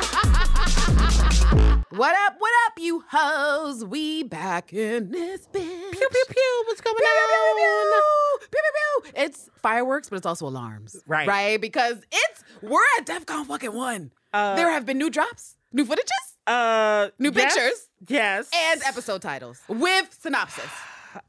What up, what up, you hoes? We back in this bitch. Pew, Pew pew. What's going Pew, pew, pew, on? pew, pew, pew, pew. It's fireworks, but it's also alarms. Right. Right? Because it's, we're at DEFCON fucking one. Uh, there have been new drops, new footages, Uh, New yes, pictures? Yes. and episode titles with synopsis.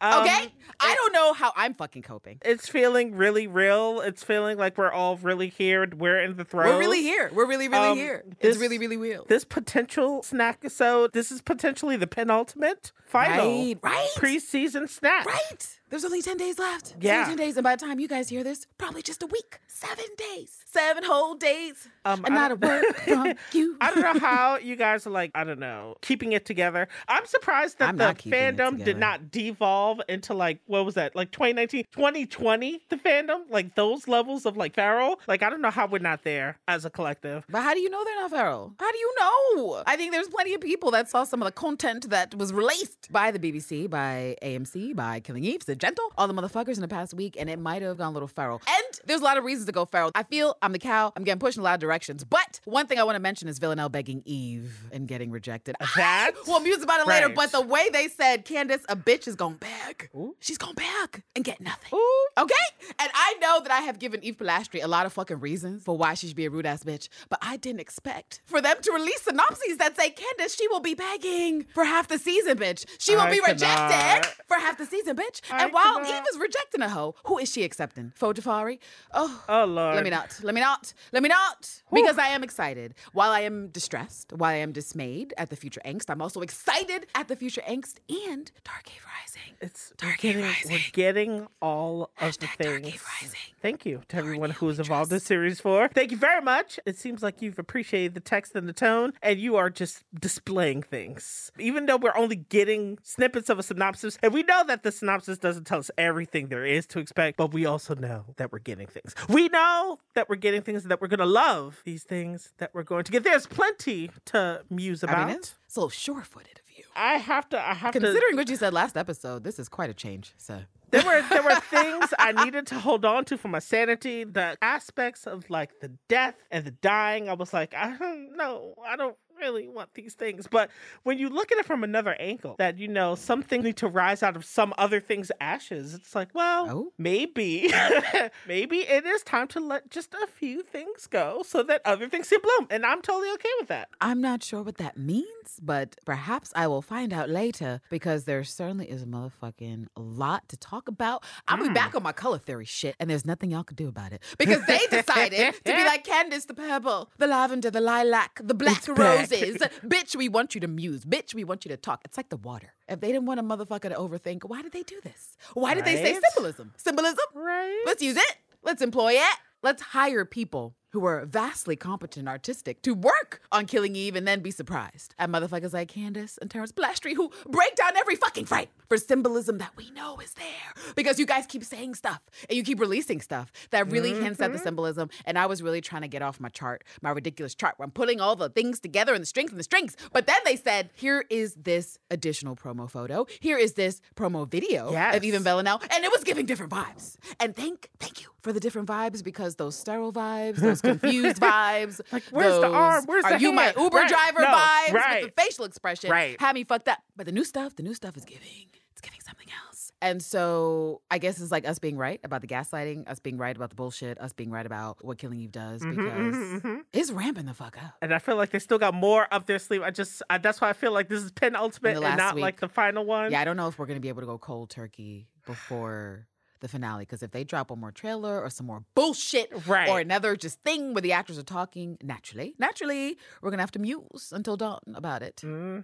Um, Okay? I don't know how I'm fucking coping. It's feeling really real. It's feeling like we're all really here. We're in the throes. We're really here. We're really, really Um, here. this- it's really, really real. This potential snack episode. This is potentially the penultimate final Right, right. preseason snack. Right. There's only 10 days left. Yeah. only 10 days. And by the time you guys hear this, probably just a week. Seven days. Seven whole days. Um, and not a word from you. I don't know how you guys are like, I don't know, keeping it together. I'm surprised that I'm the not keeping it fandom did not devolve into like, what was that, like 2019, 2020, the fandom? Like those levels of like Farrell? Like, I don't know how we're not there as a collective. But how do you know they're not feral? How do you know? I think there's plenty of people that saw some of the content that was released by the BBC, by AMC, by Killing Eve, Sid Gentle, all the motherfuckers in the past week, and it might have gone a little feral. And there's a lot of reasons to go feral. I feel I'm the cow. I'm getting pushed in a lot of directions. But one thing I want to mention is Villanelle begging Eve and getting rejected. That? we'll muse about it later. Right. But the way they said, Candace, a bitch is going back. She's going back and get nothing. Ooh. Okay? And I know that I have given Eve Polastri a lot of fucking reasons for why she should be a rude ass bitch, but I didn't expect for them to release synopses that say, Candace, she will be begging for half the season, bitch. She will I be rejected for half the season, bitch. I and while cannot. Eve is rejecting a hoe, who is she accepting? Faux Jafari? Oh, Oh, Lord. let me not. Let me not. Let me not. Because I am excited. While I am distressed, while I am dismayed at the future angst, I'm also excited at the future angst and Dark Eve Rising. It's Dark we're Eve getting, Rising. we're getting all of Hashtag the Dark things. Eve Rising. Thank you to everyone you who is we involved in trust. series four. Thank you very much. It seems like you've appreciated the text and the tone, and you are just displaying things. Even though we're only getting snippets of a synopsis, and we know that the synopsis doesn't tell us everything there is to expect, but we also know that we're getting things. We know that we're getting things that we're going to love, these things that we're going to get. There's plenty to muse about. I mean, it's so sure footed of you. I have to. I have to. Considering what you said last episode, this is quite a change. So There were there were things I needed to hold on to for my sanity. The aspects of like the death and the dying, I was like, I don't know, I don't really want these things. But when you look at it from another angle, that you know some things need to rise out of some other thing's ashes, it's like, well, Oh. maybe, maybe it is time to let just a few things go so that other things can bloom, and I'm totally okay with that. I'm not sure what that means, but perhaps I will find out later because there certainly is a motherfucking lot to talk about. I'll be mm. back on my color theory shit, and there's nothing y'all can do about it because they decided to be like Candace the purple, the lavender, the lilac, the black It's back. Roses. Bitch, we want you to muse. Bitch, we want you to talk. It's like the water. If they didn't want a motherfucker to overthink, why did they do this? Why did they say symbolism? Symbolism? Right? Let's use it. Let's employ it. Let's hire people who are vastly competent and artistic to work on Killing Eve and then be surprised at motherfuckers like Candace and Terrence Polastri who break down every fucking frame for symbolism that we know is there. Because you guys keep saying stuff and you keep releasing stuff that really hints at the mm-hmm. symbolism. And I was really trying to get off my chart, my ridiculous chart where I'm putting all the things together and the strings and the strings. But then they said, here is this additional promo photo. Here is this promo video Yes. of even Villanelle. And it was giving different vibes. And thank thank you for the different vibes because those sterile vibes, those confused vibes, Like, where's the arm? Where's are the you my? Uber Right. driver No, vibes right. with the facial expression Right. had me fucked up. But the new stuff, the new stuff is giving. It's giving something else. And so I guess it's like us being right about the gaslighting, us being right about the bullshit, us being right about what Killing Eve does because mhm, mhm. it's ramping the fuck up. and I feel like they still got more up their sleeve. I just I, that's why I feel like this is penultimate and not week. like the final one. Yeah, I don't know if we're gonna be able to go cold turkey before the finale because if they drop one more trailer or some more bullshit Right. or another just thing where the actors are talking naturally, naturally, we're gonna have to muse until dawn about it. hmm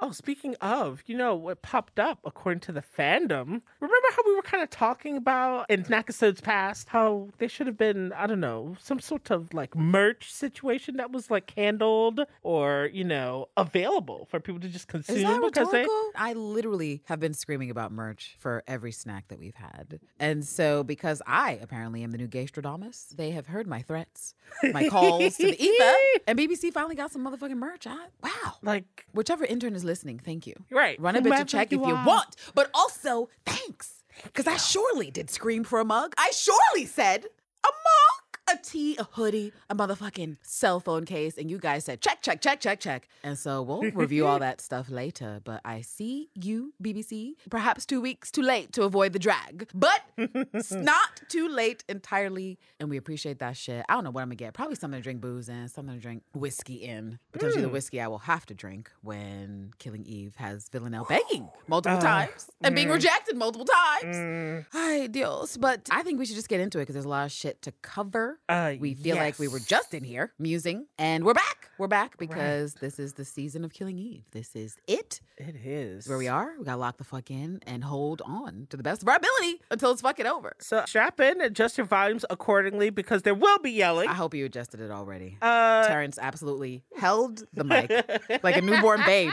Oh, speaking of, you know what popped up according to the fandom? Remember how we were kind of talking about in episodes past how there should have been, I don't know, some sort of like merch situation that was like handled or, you know, available for people to just consume Is that because they? I literally have been screaming about merch for every snack that we've had. And so, because I apparently am the new Gaystradamus, they have heard my threats, my calls to the ether, and BBC finally got some motherfucking merch. I, wow. like Whichever intern is listening, thank you. Right. Run a bit Whomever to check if you you are. want, but also thanks. Because I surely did scream for a mug. I surely said a mug, a tee, a hoodie, a motherfucking cell phone case, and you guys said check, check, check, check, check. And so we'll review all that stuff later. But I see you, BBC, perhaps two weeks too late to avoid the drag, but it's not too late entirely. And we appreciate that shit. I don't know what I'm gonna get. Probably something to drink booze in, something to drink whiskey in. Potentially the whiskey I will have to drink when Killing Eve has Villanelle begging multiple Uh, times and being mm. rejected multiple times. mm, Ay, Dios. But I think we should just get into it because there's a lot of shit to cover. Uh, We feel like we were just in here musing, and we're back. We're back because this is the season of Killing Eve. This is it. It is. Where we are, we gotta lock the fuck in and hold on to the best of our ability until it's fucking over. So strap in, adjust your volumes accordingly because there will be yelling. I hope you adjusted it already. Uh, Terrence absolutely held the mic like a newborn babe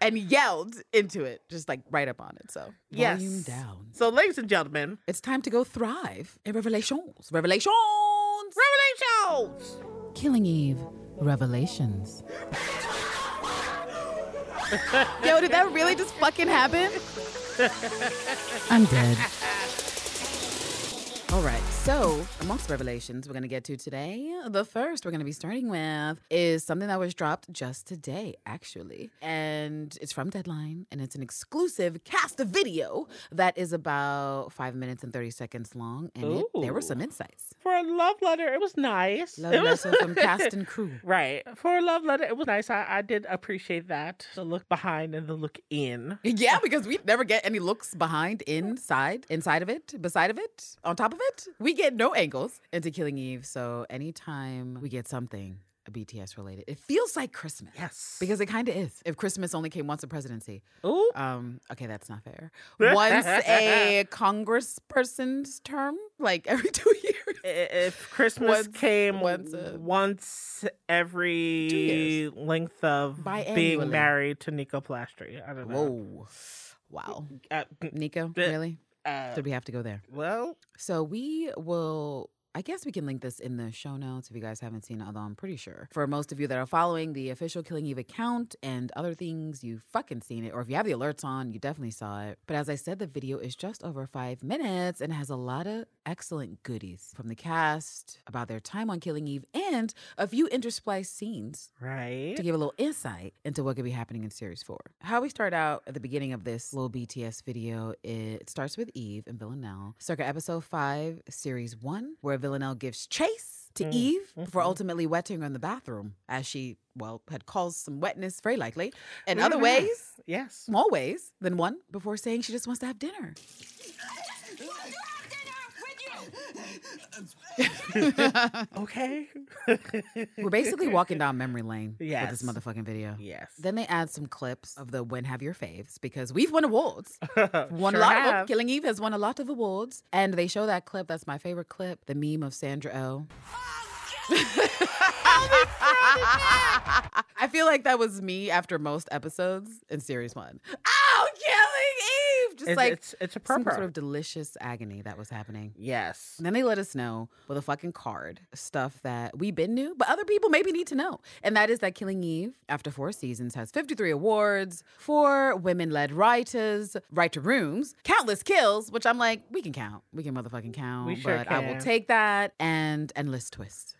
and yelled into it, just like right up on it. So yes. volume down. So, ladies and gentlemen, It's time to go thrive in Revelations. Revelations. Revelations. Killing Eve. Revelations. Yo, did that really just fucking happen? I'm dead. All right, so amongst revelations we're going to get to today, the first we're going to be starting with is something that was dropped just today, actually. And it's from Deadline, and it's an exclusive cast of video that is about five minutes and 30 seconds long. And it, there were some insights. For a love letter, it was nice. Love it was letter from cast and crew. Right. For a love letter, it was nice. I, I did appreciate that. The look behind and the look in. Yeah, because we never get any looks behind, inside, inside of it, beside of it, on top of it. We get no angles into Killing Eve. So anytime we get something BTS related, it feels like Christmas. Yes. Because it kind of is. If Christmas only came once a presidency. Ooh. Um, okay, that's not fair. Once a congressperson's term, like every two years. If Christmas Once- came once once, every length of Biannually. being married to Nico Polastri. I don't know. Whoa. Wow. Uh, Nico, really? Uh, Did we have to go there? well, So we will. I guess we can link this in the show notes if you guys haven't seen it, although I'm pretty sure. For most of you that are following the official Killing Eve account and other things, you've fucking seen it. Or if you have the alerts on, you definitely saw it. But as I said, the video is just over five minutes and has a lot of excellent goodies from the cast about their time on Killing Eve and a few interspliced scenes right. to give a little insight into what could be happening in series four. How we start out at the beginning of this little BTS video, it starts with Eve and Villanelle, circa episode five, series one, where Villanelle gives chase to Mm, Eve before mhm. ultimately wetting her in the bathroom, as she, well, had caused some wetness, very likely, in other ways, Yes. small ways than one, before saying she just wants to have dinner. Okay. We're basically walking down memory lane with this motherfucking video. yes. Then they add some clips of the When Have Your Faves because we've won awards. won Sure a lot of them. Killing Eve has won a lot of awards. And they show that clip. That's my favorite clip. The meme of Sandra Oh. I feel like that was me after most episodes in series one. Oh, killing Eve! Just It's, like it's it's a some purpose. sort of delicious agony that was happening. yes. And then they let us know with a fucking card stuff that we been knew, but other people maybe need to know. And that is that Killing Eve, after four seasons, has 53 awards, four women led writers, to rooms, countless kills, which I'm like, we can count. We can motherfucking count. Sure but I will take that and endless twist.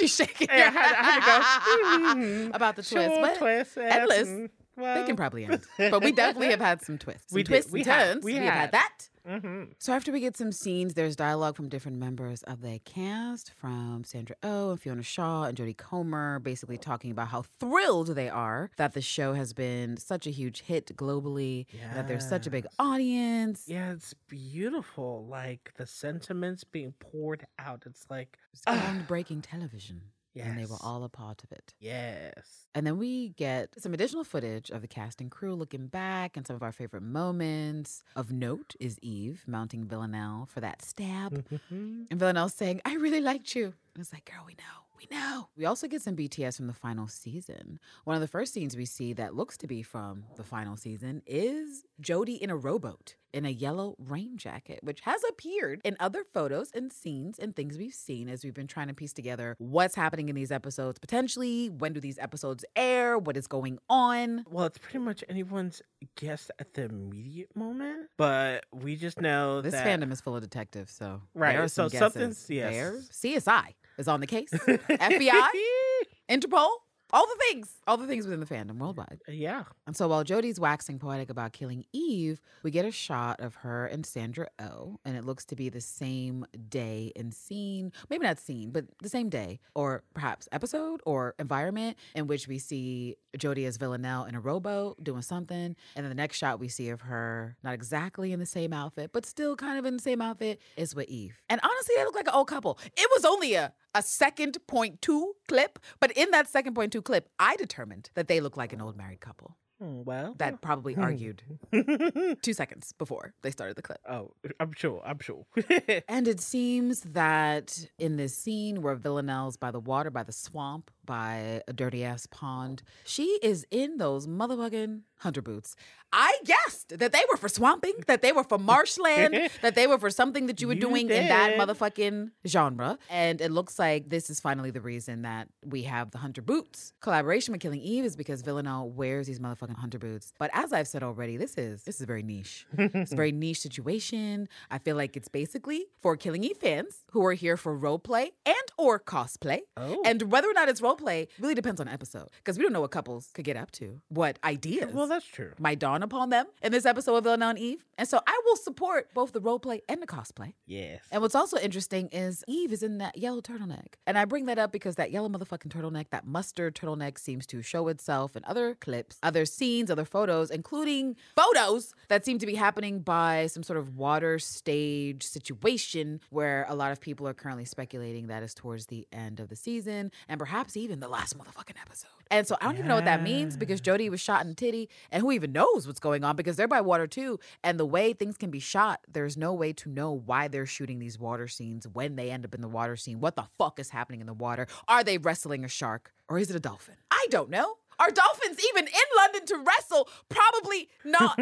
You shaking. I had, I had to go "Mhm, about the twist. But twist, endless. Mm, they can probably end. But we definitely have had some twists. Some We did. twists We and have. turns. We have had that. mhm. So after we get some scenes, there's dialogue from different members of the cast, from Sandra Oh and Fiona Shaw and Jodie Comer, basically talking about how thrilled they are that the show has been such a huge hit globally, and that there's such a big audience. Yeah, it's beautiful. Like the sentiments being poured out. It's like It's groundbreaking television. And they were all a part of it. Yes. And then we get some additional footage of the cast and crew looking back and some of our favorite moments. Of note is Eve mounting Villanelle for that stab. Mhm. And Villanelle saying, I really liked you. And it's like, girl, we know. We know. We also get some BTS from the final season. One of the first scenes we see that looks to be from the final season is Jodie in a rowboat in a yellow rain jacket, which has appeared in other photos and scenes and things we've seen as we've been trying to piece together what's happening in these episodes potentially. When do these episodes air? What is going on? Well, it's pretty much anyone's guess at the immediate moment, but we just know This that fandom is full of detectives, so Right, There are so some something's- guesses. yes. There's CSI is on the case. FBI, Interpol, all the things, all the things within the fandom worldwide. yeah. And so while Jodie's waxing poetic about killing Eve, we get a shot of her and Sandra O, and it looks to be the same day and scene, maybe not scene, but the same day, or perhaps episode or environment in which we see Jodie as Villanelle in a rowboat doing something, and then the next shot we see of her not exactly in the same outfit, but still kind of in the same outfit is with Eve. And honestly, they look like an old couple. It was only a a second point two clip, but in that second point two clip, I determined that they look like an old married couple Hmm, Well, that probably argued two seconds before they started the clip. oh, I'm sure. I'm sure. And it seems that in this scene where Villanelle's by the water, by the swamp, by a dirty ass pond, she is in those motherfucking hunter boots. I guessed that they were for swamping, that they were for marshland, that they were for something that you were You doing in that motherfucking genre. And it looks like this is finally the reason that we have the hunter boots. Collaboration with Killing Eve is because Villanelle wears these motherfucking hunter boots. But as I've said already, this is this is very niche. it's a very niche situation. I feel like it's basically for Killing Eve fans who are here for role play and or cosplay. Oh. And whether or not it's role play really depends on episode because we don't know what couples could get up to, what ideas well, that's true. might dawn upon them in this episode of Villanelle and Eve. And so I will support both the role play and the cosplay. Yes. And what's also interesting is Eve is in that yellow turtleneck. And I bring that up because that yellow motherfucking turtleneck, that mustard turtleneck, seems to show itself in other clips, other scenes, other photos, including photos that seem to be happening by some sort of water stage situation where a lot of people are currently speculating that is towards the end of the season and perhaps even the last motherfucking episode. And so I don't even know what that means because Jodie was shot in the titty and who even knows what's going on because they're by water too. And the way things can be shot, there's no way to know why they're shooting these water scenes, when they end up in the water scene, what the fuck is happening in the water. Are they wrestling a shark or is it a dolphin? I don't know. Are dolphins even in London to wrestle? Probably not.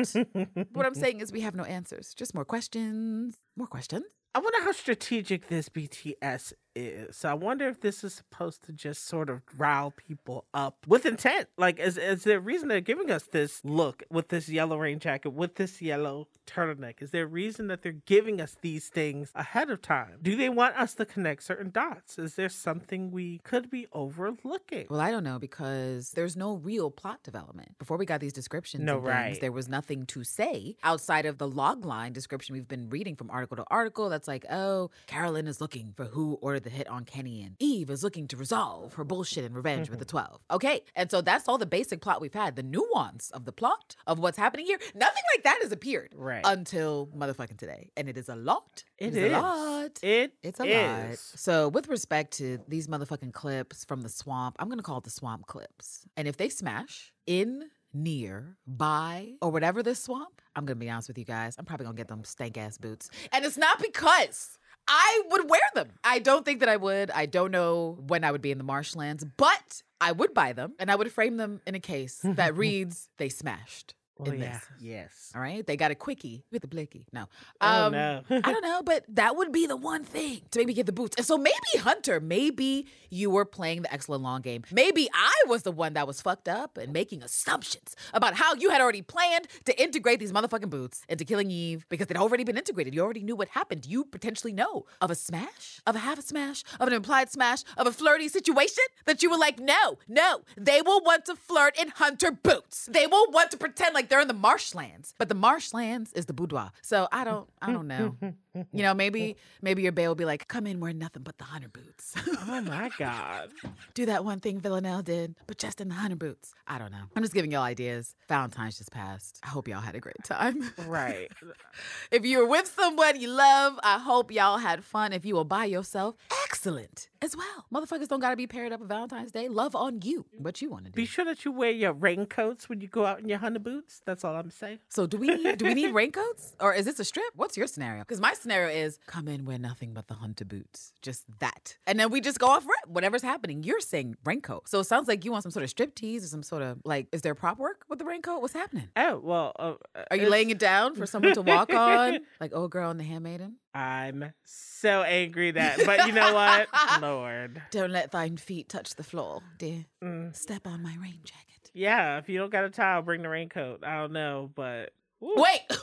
what I'm saying is we have no answers, just more questions, more questions. I wonder how strategic this BTS is. So I wonder if this is supposed to just sort of rile people up with intent. Like, is, is there a reason they're giving us this look with this yellow rain jacket, with this yellow turtleneck? Is there a reason that they're giving us these things ahead of time? Do they want us to connect certain dots? Is there something we could be overlooking? Well, I don't know because there's no real plot development. Before we got these descriptions, No, and things, right. there was nothing to say outside of the log line description we've been reading from article to article. That's like, oh, Carolyn is looking for who ordered the hit on Kenny, and Eve is looking to resolve her bullshit and revenge with the 12. Okay. And so that's all the basic plot we've had. The nuance of the plot of what's happening here, nothing like that has appeared Right. until motherfucking today. And it is a lot. It is is. a lot. It It's a lot. So, with respect to these motherfucking clips from the swamp, I'm going to call it the swamp clips. And if they smash in, near, by, or whatever this swamp, I'm going to be honest with you guys, I'm probably going to get them stank ass boots. And it's not because. I would wear them. I don't think that I would. I don't know when I would be in the marshlands, but I would buy them and I would frame them in a case that reads, They smashed. Well, in yeah. this. Yes. All right. They got a quickie with a blicky. No. Oh, Um, no. I don't know, but that would be the one thing to maybe get the boots. And so maybe Hunter, maybe you were playing the excellent long game. Maybe I was the one that was fucked up and making assumptions about how you had already planned to integrate these motherfucking boots into Killing Eve because they'd already been integrated. You already knew what happened. You potentially know of a smash, of a half a smash, of an implied smash, of a flirty situation that you were like, no, no, they will want to flirt in Hunter boots. They will want to pretend like they're in the marshlands. But the marshlands is the boudoir. So I don't, I don't know. You know, maybe maybe your bae will be like, "Come in wearing nothing but the hunter boots." Oh my God. Do that one thing Villanelle did, but just in the hunter boots. I don't know. I'm just giving y'all ideas. Valentine's just passed. I hope y'all had a great time. Right. if you're with someone you love, I hope y'all had fun. If you were by yourself, excellent as well. Motherfuckers don't gotta be paired up on Valentine's Day. Love on you. What you want to do. Be sure that you wear your raincoats when you go out in your hunter boots. That's all I'm saying. So do we need do we need raincoats or is this a strip? What's your scenario? Because my scenario is come in wear nothing but the hunter boots, just that, and then we just go off rip. Whatever's happening, you're saying raincoat. So it sounds like you want some sort of strip tease or some sort of like. Is there prop work with the raincoat? What's happening? Oh well. Uh, Are you laying it down for someone to walk on, like old girl in the handmaiden? I'm so angry that, but you know what, Lord. Don't let thine feet touch the floor, dear. Mm. Step on my rain jacket. Yeah, if you don't got a towel, bring the raincoat. I don't know, but Ooh. Wait,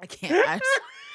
I can't. I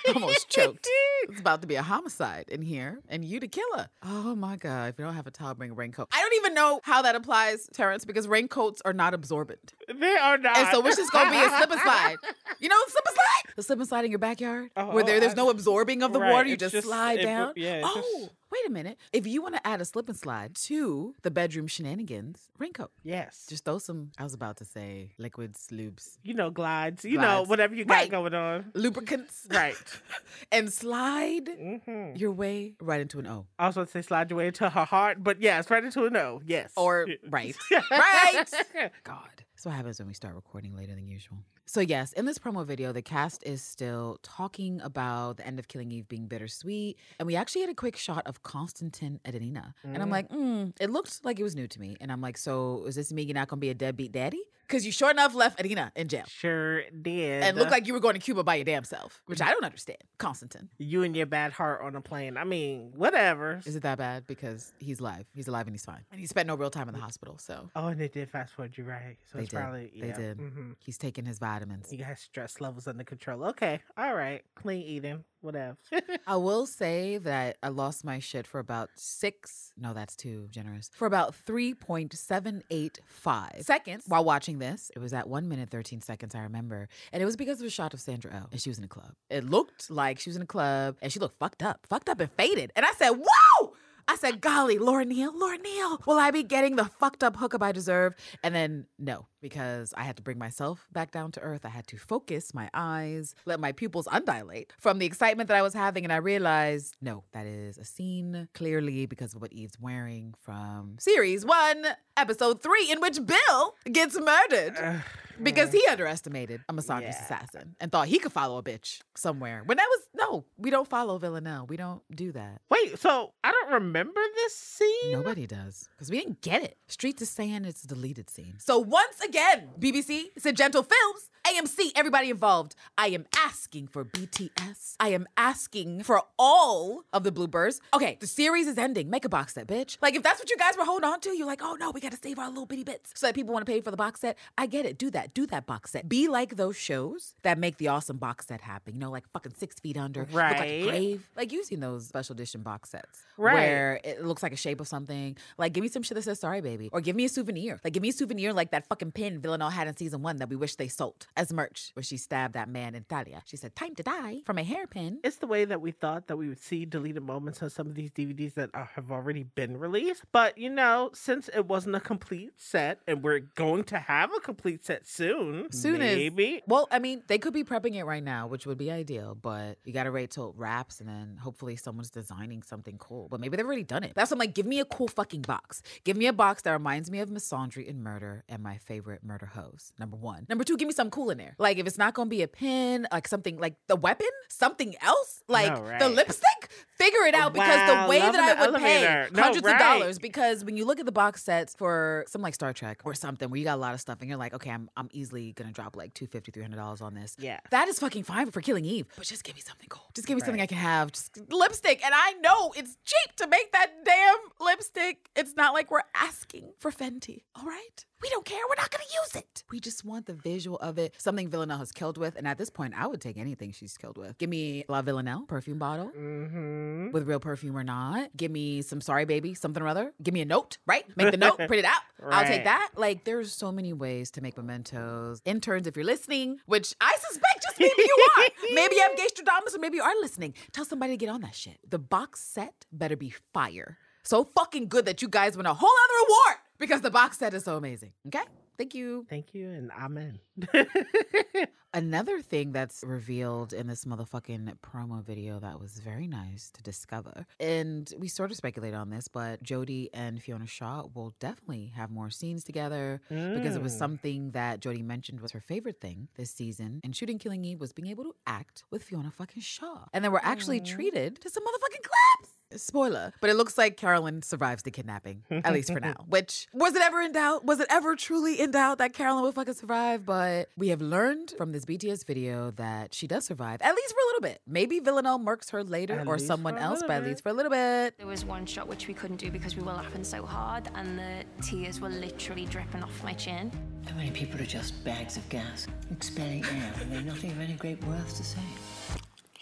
almost choked. It's about to be a homicide in here, and you the killer. Oh my god! If you don't have a towel, bring a raincoat. I don't even know how that applies, Terrence, because raincoats are not absorbent, They are not. and so which is gonna be a slip and slide. You know, slip and slide. The slip and slide in your backyard, Oh, where there, there's I- no absorbing of the Right, water. You just, just- slide it- down. yeah, oh, just- wait a minute. If you want to add a slip and slide to the bedroom shenanigans, raincoat. Yes. Just throw some. I was about to say liquids, lubes, you know, glides. You know, whatever you got Right. going on. lubricants, Right. and slide hmm your way right into an O. I was going to say slide your way into her heart, but yes, right into a no. Yes. Or right. right. God. That's what happens when we start recording later than usual. So, yes, in this promo video, the cast is still talking about the end of Killing Eve being bittersweet. And we actually had a quick shot of Constantine and Irina. And I'm Mm. like, mm, it looked like it was new to me. And I'm like, so is this Megan not going to be a deadbeat daddy? Because you sure enough left Irina in jail. Sure did. And looked like you were going to Cuba by your damn self, which I don't understand. Constantine. you and your bad heart on a plane. I mean, whatever. Is it that bad? Because he's alive. He's alive and he's fine. And he spent no real time in the hospital. So Oh, and they did fast forward you right. So They did. probably They yeah. did. hmm he's taking his vitamins. You got stress levels under control. Okay, all right, clean eating, whatever. I will say that I lost my shit for about six, no, that's too generous, for about 3.785 seconds while watching this. It was at one minute, 13 seconds, I remember. And it was because of a shot of Sandra Oh, and she was in a club. It looked like she was in a club and she looked fucked up, fucked up and faded. And I said, Whoa! I said, golly, Laura Neal, Laura Neal, will I be getting the fucked up hookup I deserve? And then no, because I had to bring myself back down to earth. I had to focus my eyes, let my pupils undilate from the excitement that I was having. And I realized, no, that is a scene clearly because of what Eve's wearing from series one, episode three, in which Bill gets murdered. Uh, because he underestimated a misogynist Yeah. assassin and thought he could follow a bitch somewhere. When that was no, we don't follow Villanelle. We don't do that. Wait, so I don't remember this scene. Nobody does because we didn't get it. Streets is saying it's a deleted scene. So once again, BBC, Gentle Films, AMC, everybody involved. I am asking for BTS. I am asking for all of the bloopers. Okay, the series is ending. Make a box set, bitch. Like if that's what you guys were holding on to, you're like, oh no, we got to save our little bitty bits so that people want to pay for the box set. I get it. Do that. Do that box set. Be like those shows that make the awesome box set happen. You know, like fucking Six Feet Under, look like a Right. grave. Like you've seen those special edition box sets Right. where it looks like a shape of something. Like, give me some shit that says sorry, baby. Or give me a souvenir. Like, give me a souvenir like that fucking pin Villanelle had in season one that we wish they sold as merch, where she stabbed that man in Thalia. She said, time to die from a hairpin. It's the way that we thought that we would see deleted moments on some of these DVDs that are, have already been released. But you know, since it wasn't a complete set, and we're going to have a complete set soon, Soon as- maybe. Well, I mean, they could be prepping it right now, which would be ideal, but you gotta wait till it wraps and then hopefully someone's designing something cool. But maybe they've already done it. That's why I'm like, give me a cool fucking box. Give me a box that reminds me of misandry and murder and my favorite murder host. Number one. Number two, give me something cool in there. Like if it's not gonna be a pin, like something like the weapon, something else, like No, the lipstick, figure it out because the way that I the would pay. No, hundreds of dollars because when you look at the box sets for something like Star Trek or something where you got a lot of stuff and you're like, okay, I'm, I'm easily gonna drop like $250, $300 on this. Yeah. That is fucking fine for Killing Eve, but just give me something cool. Just give me something I can have. Just lipstick. And I know it's cheap to make that damn lipstick. It's not like we're asking for Fenty, all right? We don't care. We're not going to use it. We just want the visual of it. Something Villanelle has killed with. And at this point, I would take anything she's killed with. Give me La Villanelle perfume bottle Mm-hmm. with real perfume or not. Give me some sorry baby, something or other. Give me a note, right? Make the note, print it out. I'll take that. Like, there's so many ways to make mementos. Interns, if you're listening, which I suspect just maybe you are. maybe you have Gaystradamus or maybe you are listening. Tell somebody to get on that shit. The box set better be fire. So fucking good that you guys win a whole other reward because the box set is so amazing. Okay? Thank you. Thank you and amen. Another thing that's revealed in this motherfucking promo video that was very nice to discover, and we sort of speculate on this, but Jodie and Fiona Shaw will definitely have more scenes together because it was Mm. something that Jodie mentioned was her favorite thing this season. And shooting Killing Eve was being able to act with Fiona fucking Shaw, and they were actually Aw. treated to some motherfucking claps. Spoiler, but it looks like Carolyn survives the kidnapping, at least for now. Which was it ever in doubt? Was it ever truly in doubt that Carolyn would fucking survive? But we have learned from this BTS video that she does survive, at least for a little bit. Maybe Villanelle murks her later At or someone else, but at least for a little bit. There was one shot which we couldn't do because we were laughing so hard and the tears were literally dripping off my chin. How many people are just bags of gas, expelling air, and they've nothing of any great worth to say?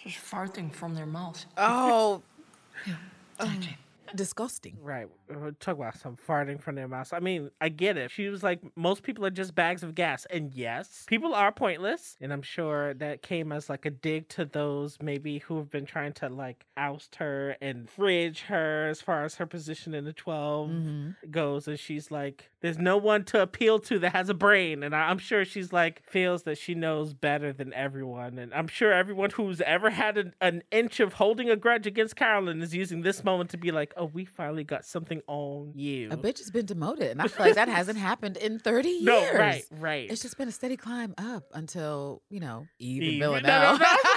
Just farting from their mouth. Oh, Exactly. Disgusting. Right. We're talking about some farting from their mouths. I mean, I get it. She was like, most people are just bags of gas. And yes, people are pointless. And I'm sure that came as like a dig to those maybe who have been trying to like oust her and fridge her as far as her position in the 12 Mm-hmm. goes. And she's like, there's no one to appeal to that has a brain. And I'm sure she's like, feels that she knows better than everyone. And I'm sure everyone who's ever had an, an inch of holding a grudge against Carolyn is using this moment to be like, oh, we finally got something on you. A bitch has been demoted, and I feel like that hasn't happened in 30 years. No, right, right. It's just been a steady climb up until, you know, Eve Eve. and No, Villanelle. no, no.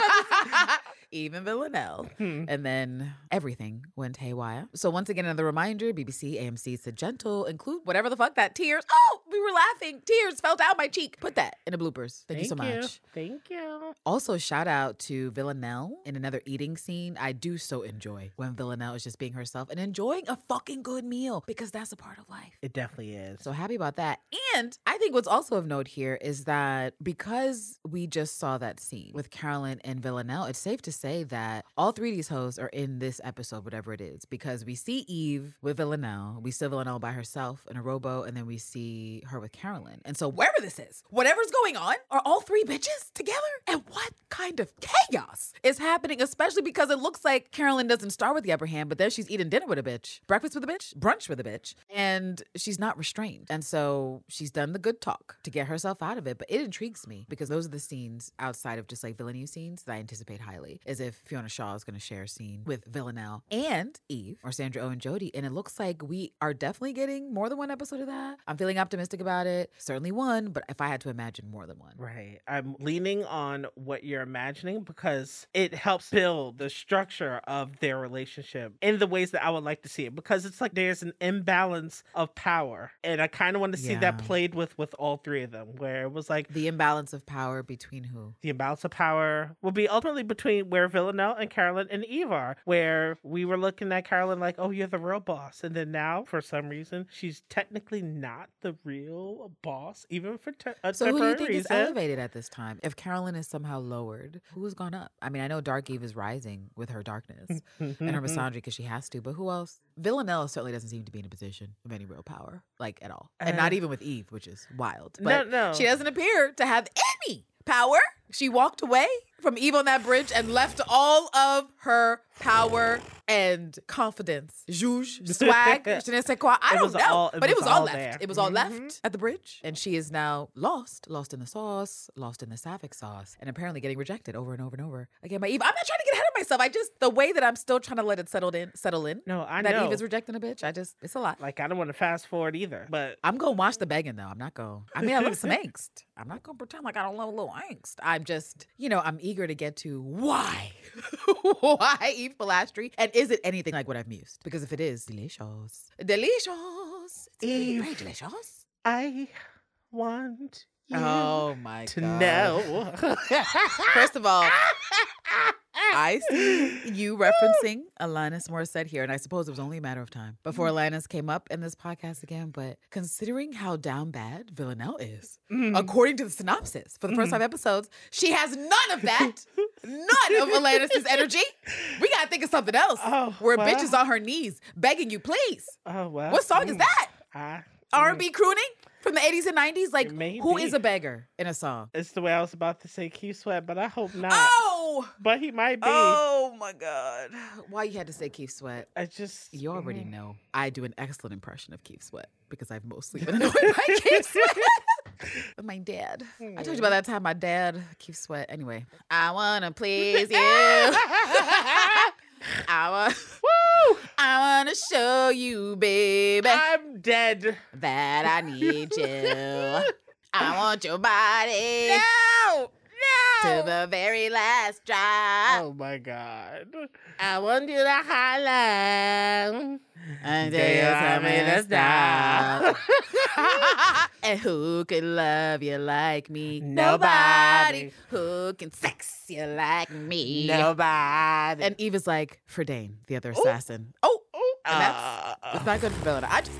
Eve and Villanelle. Hmm. And then everything went haywire. So once again, another reminder, BBC, AMC, Sid Gentle, include whatever the fuck that tears. Oh, we were laughing. Tears fell down my cheek. Put that in the bloopers. Thank, you so much. Thank you. Also, shout out to Villanelle in another eating scene. I do so enjoy when Villanelle is just being herself and enjoying a fucking good meal because that's a part of life. It definitely is. So happy about that. And I think what's also of note here is that because we just saw that scene with Carolyn and Villanelle, it's safe to say that all three of these hosts are in this episode, whatever it is, because we see Eve with Villanelle, we see Villanelle by herself in a robo, and then we see her with Carolyn. And so wherever this is, whatever's going on, are all three bitches together? And what kind of chaos is happening, especially because it looks like Carolyn doesn't start with the upper hand, but then she's eating dinner with a bitch, breakfast with a bitch, brunch with a bitch, and she's not restrained. And so she's done the good talk to get herself out of it. But it intrigues me because those are the scenes outside of just like villainy scenes that I anticipate highly. As if Fiona Shaw is going to share a scene with Villanelle and Eve or Sandra Oh and Jodie. And it looks like we are definitely getting more than one episode of that. I'm feeling optimistic about it. Certainly one, but if I had to imagine more than one. Right. I'm leaning on what you're imagining because it helps build the structure of their relationship in the ways that I would like to see it. Because it's like there's an imbalance of power. And I kind of want to see that played with with all three of them, where it was like The imbalance of power between who? the imbalance of power will be ultimately between where Villanelle and Carolyn and Eve are, where we were looking at Carolyn like, oh, you're the real boss. And then now, for some reason, she's technically not the real boss, even for te- a So who do you temporary think is elevated at this time? If Carolyn is somehow lowered, who has gone up? I mean, I know Dark Eve is rising with her darkness and her misandry because she has to, but who else? Villanelle certainly doesn't seem to be in a position of any real power, like at all, and not Uh, even with Eve, which is wild. No, But no. she doesn't appear to have any power. She walked away from Eve on that bridge and left all of her power and confidence, juge, swag, je ne sais quoi. I don't know, all- it but it was all all left. there. It was all Mhm. left at the bridge, and she is now lost, lost in the sauce, lost in the sapphic sauce, and apparently getting rejected over and over and over again by Eve. I'm not trying to get ahead of myself. I just the way that I'm still trying to let it settle in, settle in. No, I that know. Eve is rejecting a bitch. I just it's a lot. like, I don't want to fast forward either, but I'm gonna watch the begging though. I'm not going. I mean, I love some angst. I'm not gonna pretend like I don't love a little angst. I'm just, you know, I'm eager to get to why, why Eve Polastri, and is it anything like what I've mused? Because if it is, delicious, delicious, it's very, very delicious. I want you Oh my to god! know. First of all, I see you referencing Alanis Morissette here, and I suppose it was only a matter of time before Alanis came up in this podcast again. But considering how down bad Villanelle is, Mm. according to the synopsis for the first five episodes, she has none of that. none of Alanis's energy. We gotta think of something else. Oh, where well. bitch is on her knees begging you, please. Oh well. What song is mm, that? R&B crooning from the 80s and 90s. Like, who is a beggar in a song? It's the way I was about to say Keith Sweat, but I hope not. Oh, But he might be. oh my God! Why you had to say Keith Sweat? I just You already mm. know I do an excellent impression of Keith Sweat because I've mostly been annoyed by Keith Sweat. But my dad. I told you about that time my dad, Keith Sweat. Anyway, I wanna please you. I want, Woo! I wanna show you, baby, I'm dead. that I need you. I want your body No! To the very last drop. Oh my god. I want you to holler. Until you tell me to to stop. and who can love you like me? Nobody. Who can sex you like me? Nobody. And Eve is like, for Dane, the other assassin. Oh, Ooh, and that's uh, it's not good for Bella. I just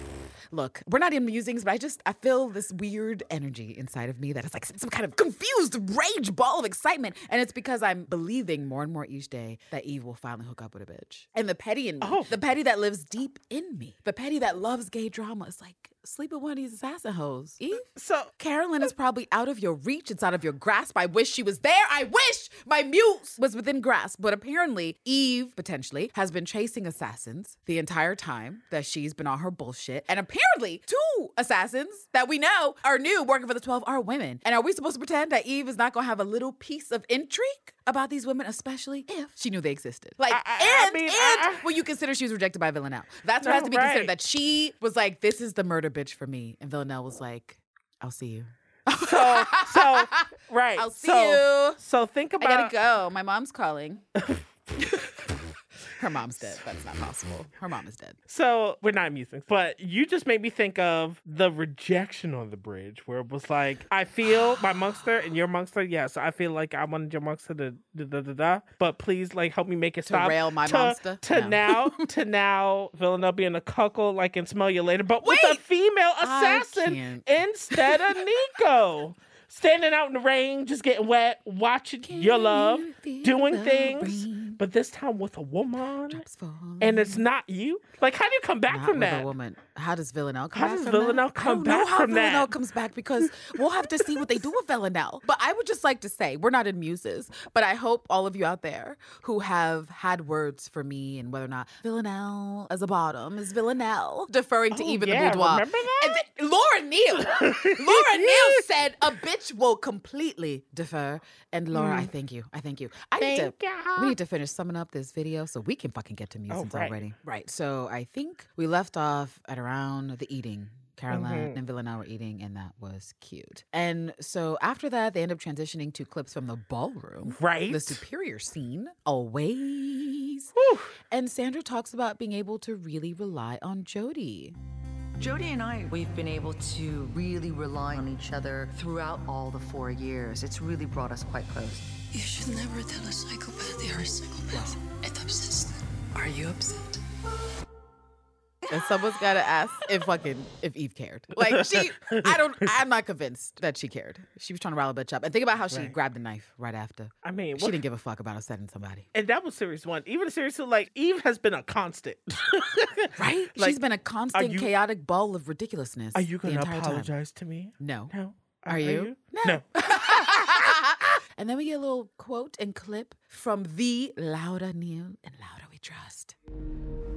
look, we're not in musings, but I just I feel this weird energy inside of me that is like some kind of confused rage ball of excitement. And it's because I'm believing more and more each day that Eve will finally hook up with a bitch. And the petty in me, Oh. the petty that lives deep in me, the petty that loves gay drama is like sleep with one of these assassin hoes. Eve? so Carolyn is uh, probably out of your reach. It's out of your grasp. I wish she was there. I wish my muse was within grasp. But apparently, Eve potentially has been chasing assassins the entire time that she's been on her bullshit. And apparently, two assassins that we know are new working for the 12 are women. And are we supposed to pretend that Eve is not going to have a little piece of intrigue? About these women, especially if she knew they existed. Like, I- I- I and, mean, and I- when you consider she was rejected by Villanelle. That's what No, has to be considered. That she was like, this is the murder bitch for me. And Villanelle was like, I'll see you. so so right. I'll see so, you. So think about. It. I gotta go. My mom's calling. Her mom's dead. That's not possible. Her mom is dead. So we're not musing, but you just made me think of the rejection on the bridge, where it was like, I feel my monster and your monkster. Yes, I feel like I wanted your monkster to da da da da, but please like help me make it stop. rail my to, monster? To No. now, to now, Villanelle being a cuckold like in Smell You Later, but with a female assassin instead of Nico. Standing out in the rain, just getting wet, watching your love, you doing things, rain? but this time with a woman and it's not you. Like, how do you come back Not from with that? a woman. How does Villanelle come How back does Villanelle that? come I don't know back how from that? Villanelle comes back because we'll have to see what they do with Villanelle. But I would just like to say, we're not in muses, but I hope all of you out there who have had words for me and whether or not Villanelle as a bottom is Villanelle deferring to Oh, even yeah, the boudoir. remember that? Then Laura Neal. Laura Neal said a bitch will completely defer. And Laura, I thank you. I thank you. I need Mm. Thank to ya. we need to finish summing up this video so we can fucking get to muses Oh, right. already. Right. So I think we left off at around the eating. Carolyn Mhm. and Villanelle were eating, and that was cute. And so after that, they end up transitioning to clips from the ballroom. Right. The superior scene, always. Whew. And Sandra talks about being able to really rely on Jodie. Jodie and I, we've been able to really rely on each other throughout all the four years. It's really brought us quite close. You should never tell a psychopath they are a psychopath. It upsets them. Are you upset? And someone's got to ask if fucking if Eve cared. Like she, I don't. I'm not convinced that she cared. She was trying to rile a bitch up. And think about how she Right. grabbed the knife right after. I mean, She what- didn't give a fuck about upsetting somebody. and that was series one. Even series two, like Eve has been a constant. Right? Like, She's been a constant you- chaotic ball of ridiculousness. Are you going to entire time. apologize to me? No. No. Are you? No. and then we get a little quote and clip from the Laura Neal and Laura We Trust.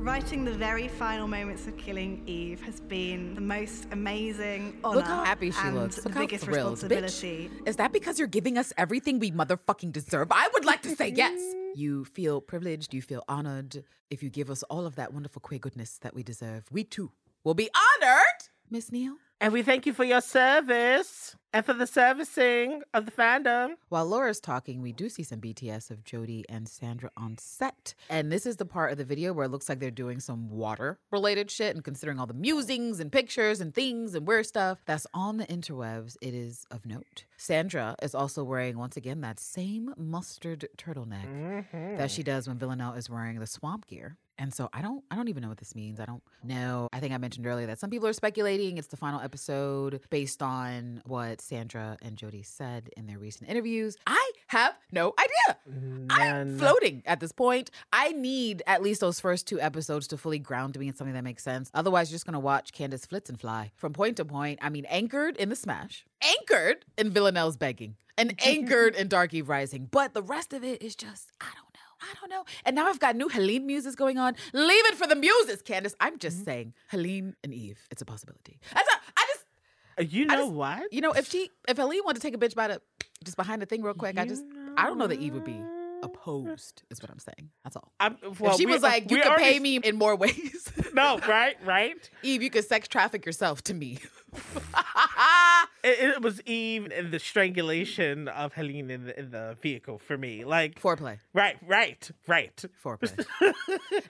Writing the very final moments of killing Eve has been the most amazing honor Look how happy she and looks. the Look how biggest thrilled. responsibility. Bitch, is that because you're giving us everything we motherfucking deserve? I would like to say yes. You feel privileged, you feel honored. If you give us all of that wonderful queer goodness that we deserve, we too will be honored, Miss Neal. And we thank you for your service and for the servicing of the fandom. While Laura's talking, we do see some BTS of Jodie and Sandra on set. And this is the part of the video where it looks like they're doing some water related shit and considering all the musings and pictures and things and weird stuff that's on the interwebs, it is of note. Sandra is also wearing, once again, that same mustard turtleneck mm-hmm. that she does when Villanelle is wearing the swamp gear. And so I don't I don't even know what this means. I don't know. I think I mentioned earlier that some people are speculating it's the final episode based on what Sandra and Jodie said in their recent interviews. I have no idea. I'm floating at this point. I need at least those first two episodes to fully ground me in something that makes sense. Otherwise, you're just gonna watch Candace flits and fly from point to point. I mean, anchored in the smash, anchored in Villanelle's begging, and anchored in Dark Eve Rising. But the rest of it is just, I don't know. I don't know. And now I've got new Helene muses going on. Leave it for the muses, Candace. I'm just saying, Helene and Eve, it's a possibility. That's a, I just, Uh, You know just- what? you know, if she, if Helene wanted to take a bitch by the, just behind the thing real quick, I just, I don't know that Eve would be know is what I'm saying. That's all. I'm, well, if she we- was like, you can already- pay me in more ways. No, right, right. Eve, you could sex traffic yourself to me. It, it was Eve and the strangulation of Helene in the, in the vehicle for me. Like, Foreplay. right, right, right. Foreplay.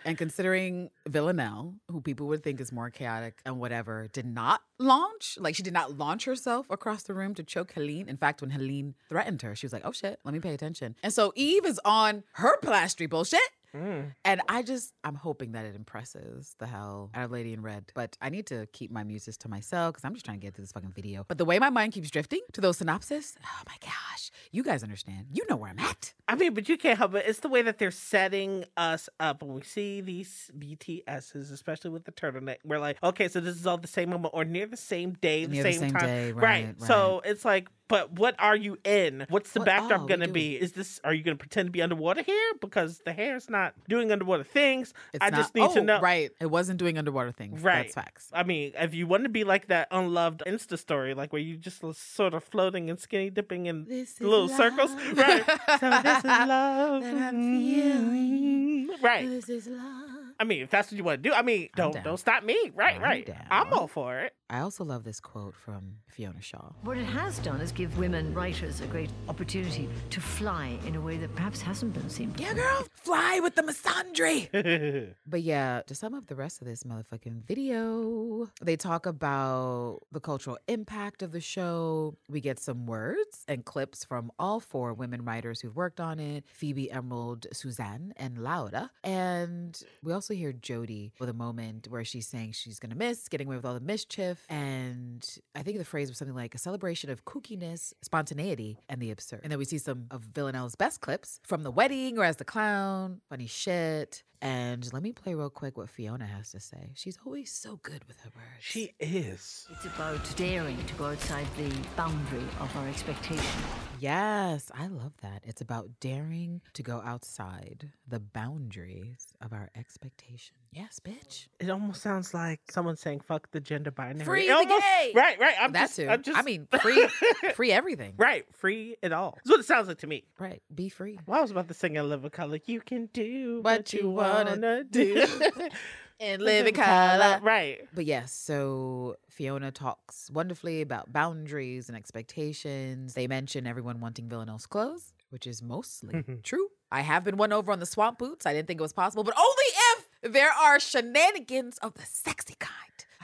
and considering Villanelle, who people would think is more chaotic and whatever, did not launch, like she did not launch herself across the room to choke Helene. In fact, when Helene threatened her, she was like, oh shit, let me pay attention. And so Eve is on her Polastri bullshit. Mm. And I just, I'm hoping that it impresses the hell out of Lady in Red. But I need to keep my muses to myself because I'm just trying to get through this fucking video. But the way my mind keeps drifting to those synopsis, oh my gosh, you guys understand. You know where I'm at. I mean, but you can't help it. It's the way that they're setting us up when we see these BTSs, especially with the turtleneck. We're like, okay, so this is all the same moment or near the same day, the Near the same, same time. day, right, So it's like, but what are you in? What's the What backdrop oh, going to be? Is this, are you going to pretend to be underwater here? Because the hair's not doing underwater things. It's I not- just need to oh, know. Right. It wasn't doing underwater things. Right. That's facts. I mean, if you want to be like that unloved Insta story, like where you just sort of floating and skinny dipping in This little circles, right? So this is love, That I'm mm. feeling. right? This is love. I mean, if that's what you want to do, I mean, don't down. don't stop me, right? I'm right. down. I'm all for it. I also love this quote from Fiona Shaw. What it has done is give women writers a great opportunity to fly in a way that perhaps hasn't been seen before. Yeah, girl. Fly with the misandry. but yeah, to sum up the rest of this motherfucking video, they talk about the cultural impact of the show. We get some words and clips from all four women writers who've worked on it Phoebe, Emerald, Suzanne, and Laura. And we also hear Jodie with a moment where she's saying she's going to miss getting away with all the mischief. And I think the phrase was something like a celebration of kookiness, spontaneity, and the absurd. And then we see some of Villanelle's best clips from the wedding or as the clown, funny shit. And let me play real quick what Fiona has to say. She's always so good with her words. She is. It's about daring to go outside the boundary of our expectation. Yes, I love that. It's about daring to go outside the boundaries of our expectation. Yes, bitch. It almost sounds like someone saying "fuck the gender binary." Free It the almost- gay! Right, right. I'm that just, too. I'm just, I mean, free, free everything. right, free it all. That's what it sounds like to me. Right. Be free. Well, I was about to sing a live a color. You can do What what, you you wanna wanna do. And live in color. Right. But yes, so Fiona talks wonderfully about boundaries and expectations. They mention everyone wanting Villanelle's clothes, which is mostly mm-hmm. true. I have been won over on the swamp boots. I didn't think it was possible, but only if there are shenanigans of the sexy kind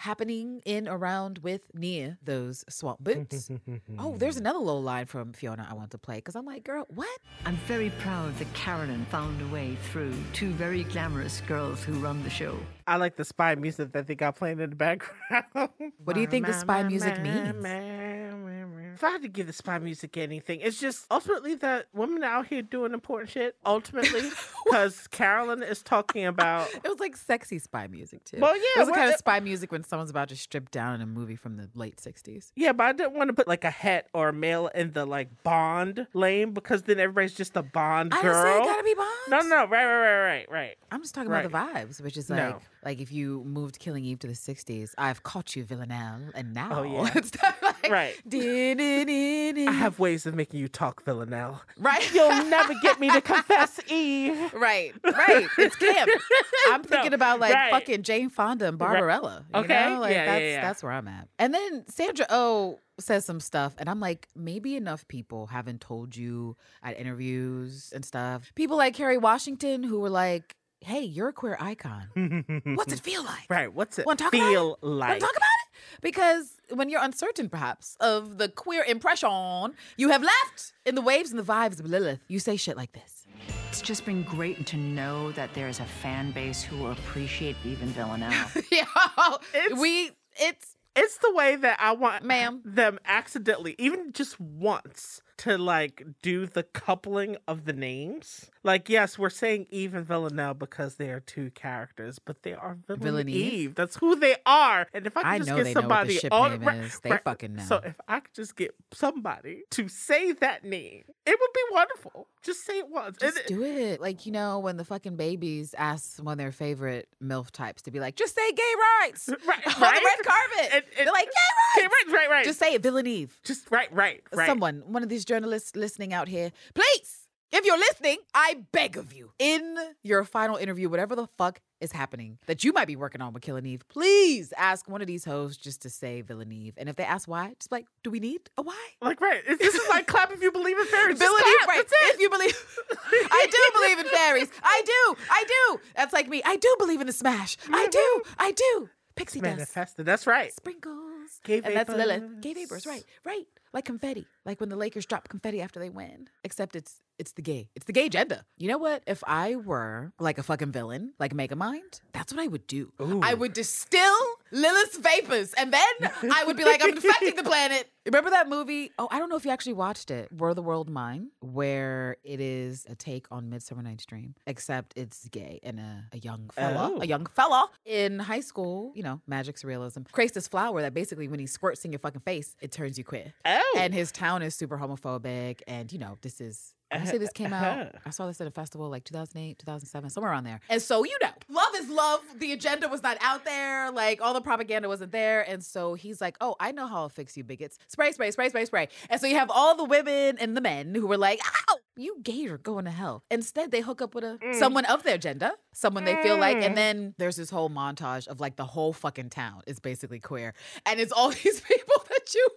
happening in, around, with, near those swamp boots. oh, there's another little line from Fiona I want to play because I'm like, girl, what? I'm very proud that Carolyn found a way through two very glamorous girls who run the show. I like the spy music that they got playing in the background. What do you think the spy music means? Mm-hmm. If I had to give the spy music anything, it's just ultimately that women out here doing important shit. Ultimately, because Carolyn is talking about. It was like sexy spy music too. Well, yeah, it was the kind of spy music when someone's about to strip down in a movie from the late '60s. Yeah, but I didn't want to put like a het or a male in the like Bond lane because then everybody's just a Bond I girl. didn't say it gotta be Bond. No, no, no, right, right, right, right, right. I'm just talking about the vibes, which is like, No. Like if you moved Killing Eve to the '60s, I've caught you, Villanelle, and now Oh, yeah. it's like, Right. I have ways of making you talk, Villanelle. right, You'll never get me to confess, Eve. right, right. It's camp. I'm thinking No, about like right. fucking Jane Fonda and Barbarella. You Okay, know? like yeah, yeah, that's yeah. that's where I'm at. And then Sandra Oh says some stuff, and I'm like, maybe enough people haven't told you at interviews and stuff. People like Kerry Washington who were like, "Hey, you're a queer icon. What's it feel like?" Right, what's it Wanna talk about feel Wanna like? talk about it? Because when you're uncertain, perhaps, of the queer impression you have left in the waves and the vibes of Lilith, you say shit like this. It's just been great to know that there's a fan base who will appreciate even Villanelle. yeah, It's- we it's It's the way that I want Ma'am. them accidentally, even just once, to like do the coupling of the names. Like, yes, we're saying Eve and Villanelle because they are two characters, but they are Villain, Villaneve? Eve. That's who they are. And if I could I just know get they know what the somebody on name right- is. They right. fucking So if I could just get somebody to say that name, it would be wonderful. Just say it once. Just do it. Like, you know, when the fucking babies ask one of their favorite MILF types to be like, just say gay rights Right, on right? the red carpet. And- and- They're like, gay rights. right, right, right. Just say it, Villaneve. Just right, right, right. Someone, one of these journalists listening out here, please, if you're listening, I beg of you, in your final interview, whatever the fuck is happening that you might be working on with Killing Eve, please ask one of these hosts just to say Villaneve. And if they ask why, just like, do we need a why? Like right. This is like clap if you believe in fairies. Just Villain clap. Eve, right? If you believe, I do believe in fairies. I do. I do. That's like me. I do believe in the smash. I do. I do. Pixie dust. Manifested. That's right. Sprinkles. Gay and that's Lilith. vapors. Gay vapors, right, right. Like confetti. Like when the Lakers drop confetti after they win. Except it's it's the gay. It's the gay agenda. You know what? If I were like a fucking villain, like Megamind, that's what I would do. I would distill Lilith's vapors and then I would be like, I'm infecting the planet. Remember that movie? Oh, I don't know if you actually watched it, Were the World Mine, where it is a take on Midsummer Night's Dream, except it's gay and a, a young fella, Oh. a young fella in high school, you know, magic surrealism, creates this flower that basically when he squirts in your fucking face, it turns you queer. Oh. And his town is super homophobic. And, you know, this is, I say this came out, uh-huh. I saw this at a festival like 2008, 2007, somewhere around there. And so, you know, love is love. The agenda was not out there. Like all the propaganda wasn't there. And so he's like, oh, I know how I'll fix you bigots. Spray, spray, spray, spray, spray. And so you have all the women and the men who were like, ow, you gay are going to hell. Instead, they hook up with a mm. someone of their gender, someone they feel like. And mm. then there's this whole montage of like the whole fucking town is basically queer. And it's all these people that you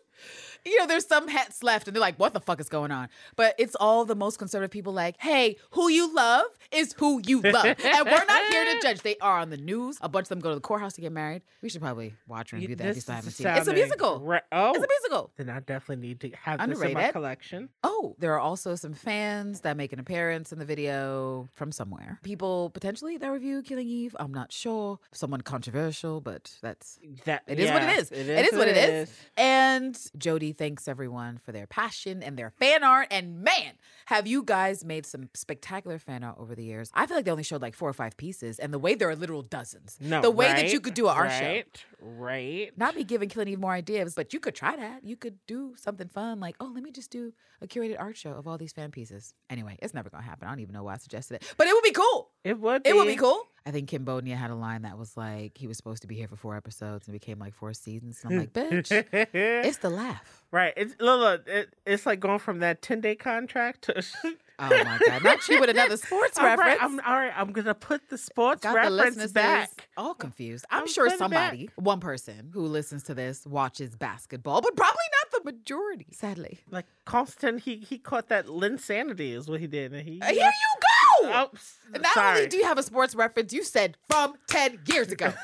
you know, there's some hats left, and they're like, what the fuck is going on? But it's all the most conservative people like, hey, who you love is who you love. and we're not here to judge. They are on the news. A bunch of them go to the courthouse to get married. We should probably watch and review that if you still haven't seen it. It's a musical. Oh. It's a oh, musical. Then I definitely need to have this in my Underrated. collection. Oh, there are also some fans that make an appearance in the video from somewhere. People potentially that review Killing Eve. I'm not sure. Someone controversial, but that's That It is what it yeah, is. it is what it is. And Jodie thanks everyone for their passion and their fan art. And man, have you guys made some spectacular fan art over the years? I feel like they only showed like four or five pieces, and the way there are literal dozens. No, the way that you could do an art show. right, Right. Not be giving Killing Eve more ideas, but you could try that. You could do something fun, like, oh, let me just do a curated art show of all these fan pieces. Anyway, it's never gonna happen. I don't even know why I suggested it, but it would be cool. It would. It would be cool. I think Kim Bodnia had a line that was like, he was supposed to be here for four episodes and became like four seasons. And I'm like, bitch, it's the laugh. Right. It's Lola. It, it's like going from that ten day contract to. Oh my God. Not you with another sports All right, reference. I'm all right. I'm gonna put the sports Got reference listeners back. all confused. I'm, I'm sure it back. somebody, one person who listens to this, watches basketball, but probably not the majority, sadly. Like Konstantin, he he caught that Linsanity is what he did, and he. Uh, Here you go. Oh, Not sorry. only do you have a sports reference, you said from 10 years ago.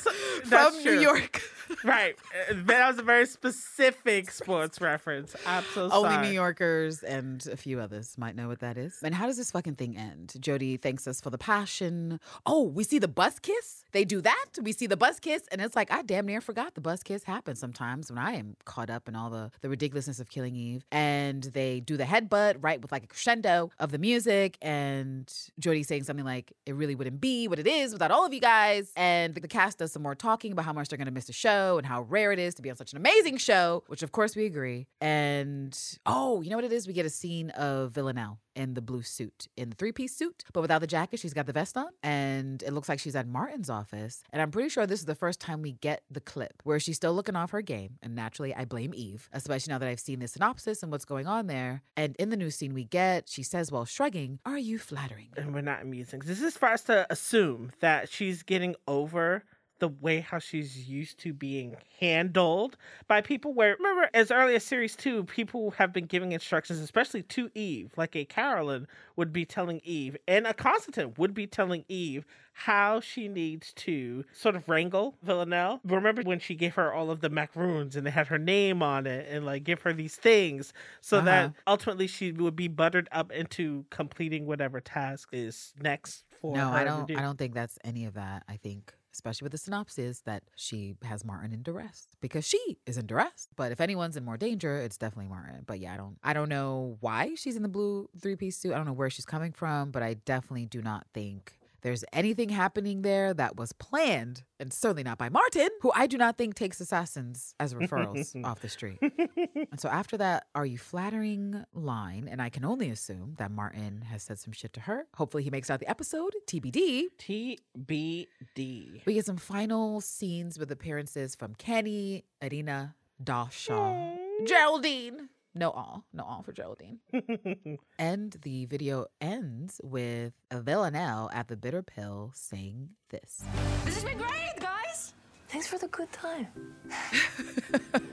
So- from true. New York. right. That was a very specific sports reference. I'm so Only sorry. New Yorkers and a few others might know what that is. And how does this fucking thing end? Jodie thanks us for the passion. Oh, we see the bus kiss. They do that. We see the bus kiss, and it's like I damn near forgot the bus kiss happens sometimes when I am caught up in all the the ridiculousness of Killing Eve. And they do the headbutt right with like a crescendo of the music, and Jodie saying something like, "It really wouldn't be what it is without all of you guys." And the cast does some more talking about how much they're gonna miss the show and how rare it is to be on such an amazing show, which of course we agree. And oh, you know what it is? We get a scene of Villanelle in the blue suit, in the three piece suit, but without the jacket. She's got the vest on, and it looks like she's at Martin's office. And I'm pretty sure this is the first time we get the clip where she's still looking off her game. And naturally, I blame Eve, especially now that I've seen the synopsis and what's going on there. And in the new scene we get, she says while shrugging, Are you flattering? me?" and we're not amusing. This is for us to assume that she's getting over the way how she's used to being handled by people where remember as early as series two people have been giving instructions especially to eve like a carolyn would be telling eve and a konstantin would be telling eve how she needs to sort of wrangle villanelle remember when she gave her all of the macaroons and they had her name on it and like give her these things so that Uh-huh. ultimately she would be buttered up into completing whatever task is next for No, her I don't. do. I don't think that's any of that. I think especially with the synopsis, that she has Martin in duress because she is in duress. But if anyone's in more danger, it's definitely Martin. But yeah, I don't I don't know why she's in the blue three piece suit. I don't know where she's coming from, but I definitely do not think there's anything happening there that was planned, and certainly not by Martin, who I do not think takes assassins as referrals off the street. And so after that, are you flattering line? And I can only assume that Martin has said some shit to her. Hopefully he makes out the episode. TBD. TBD. We get some final scenes with appearances from Kenny, Irina, Dasha, Geraldine. No all. No all for Geraldine. and the video ends with a Villanelle at the bitter pill saying this. This has been great, guys. Thanks for the good time.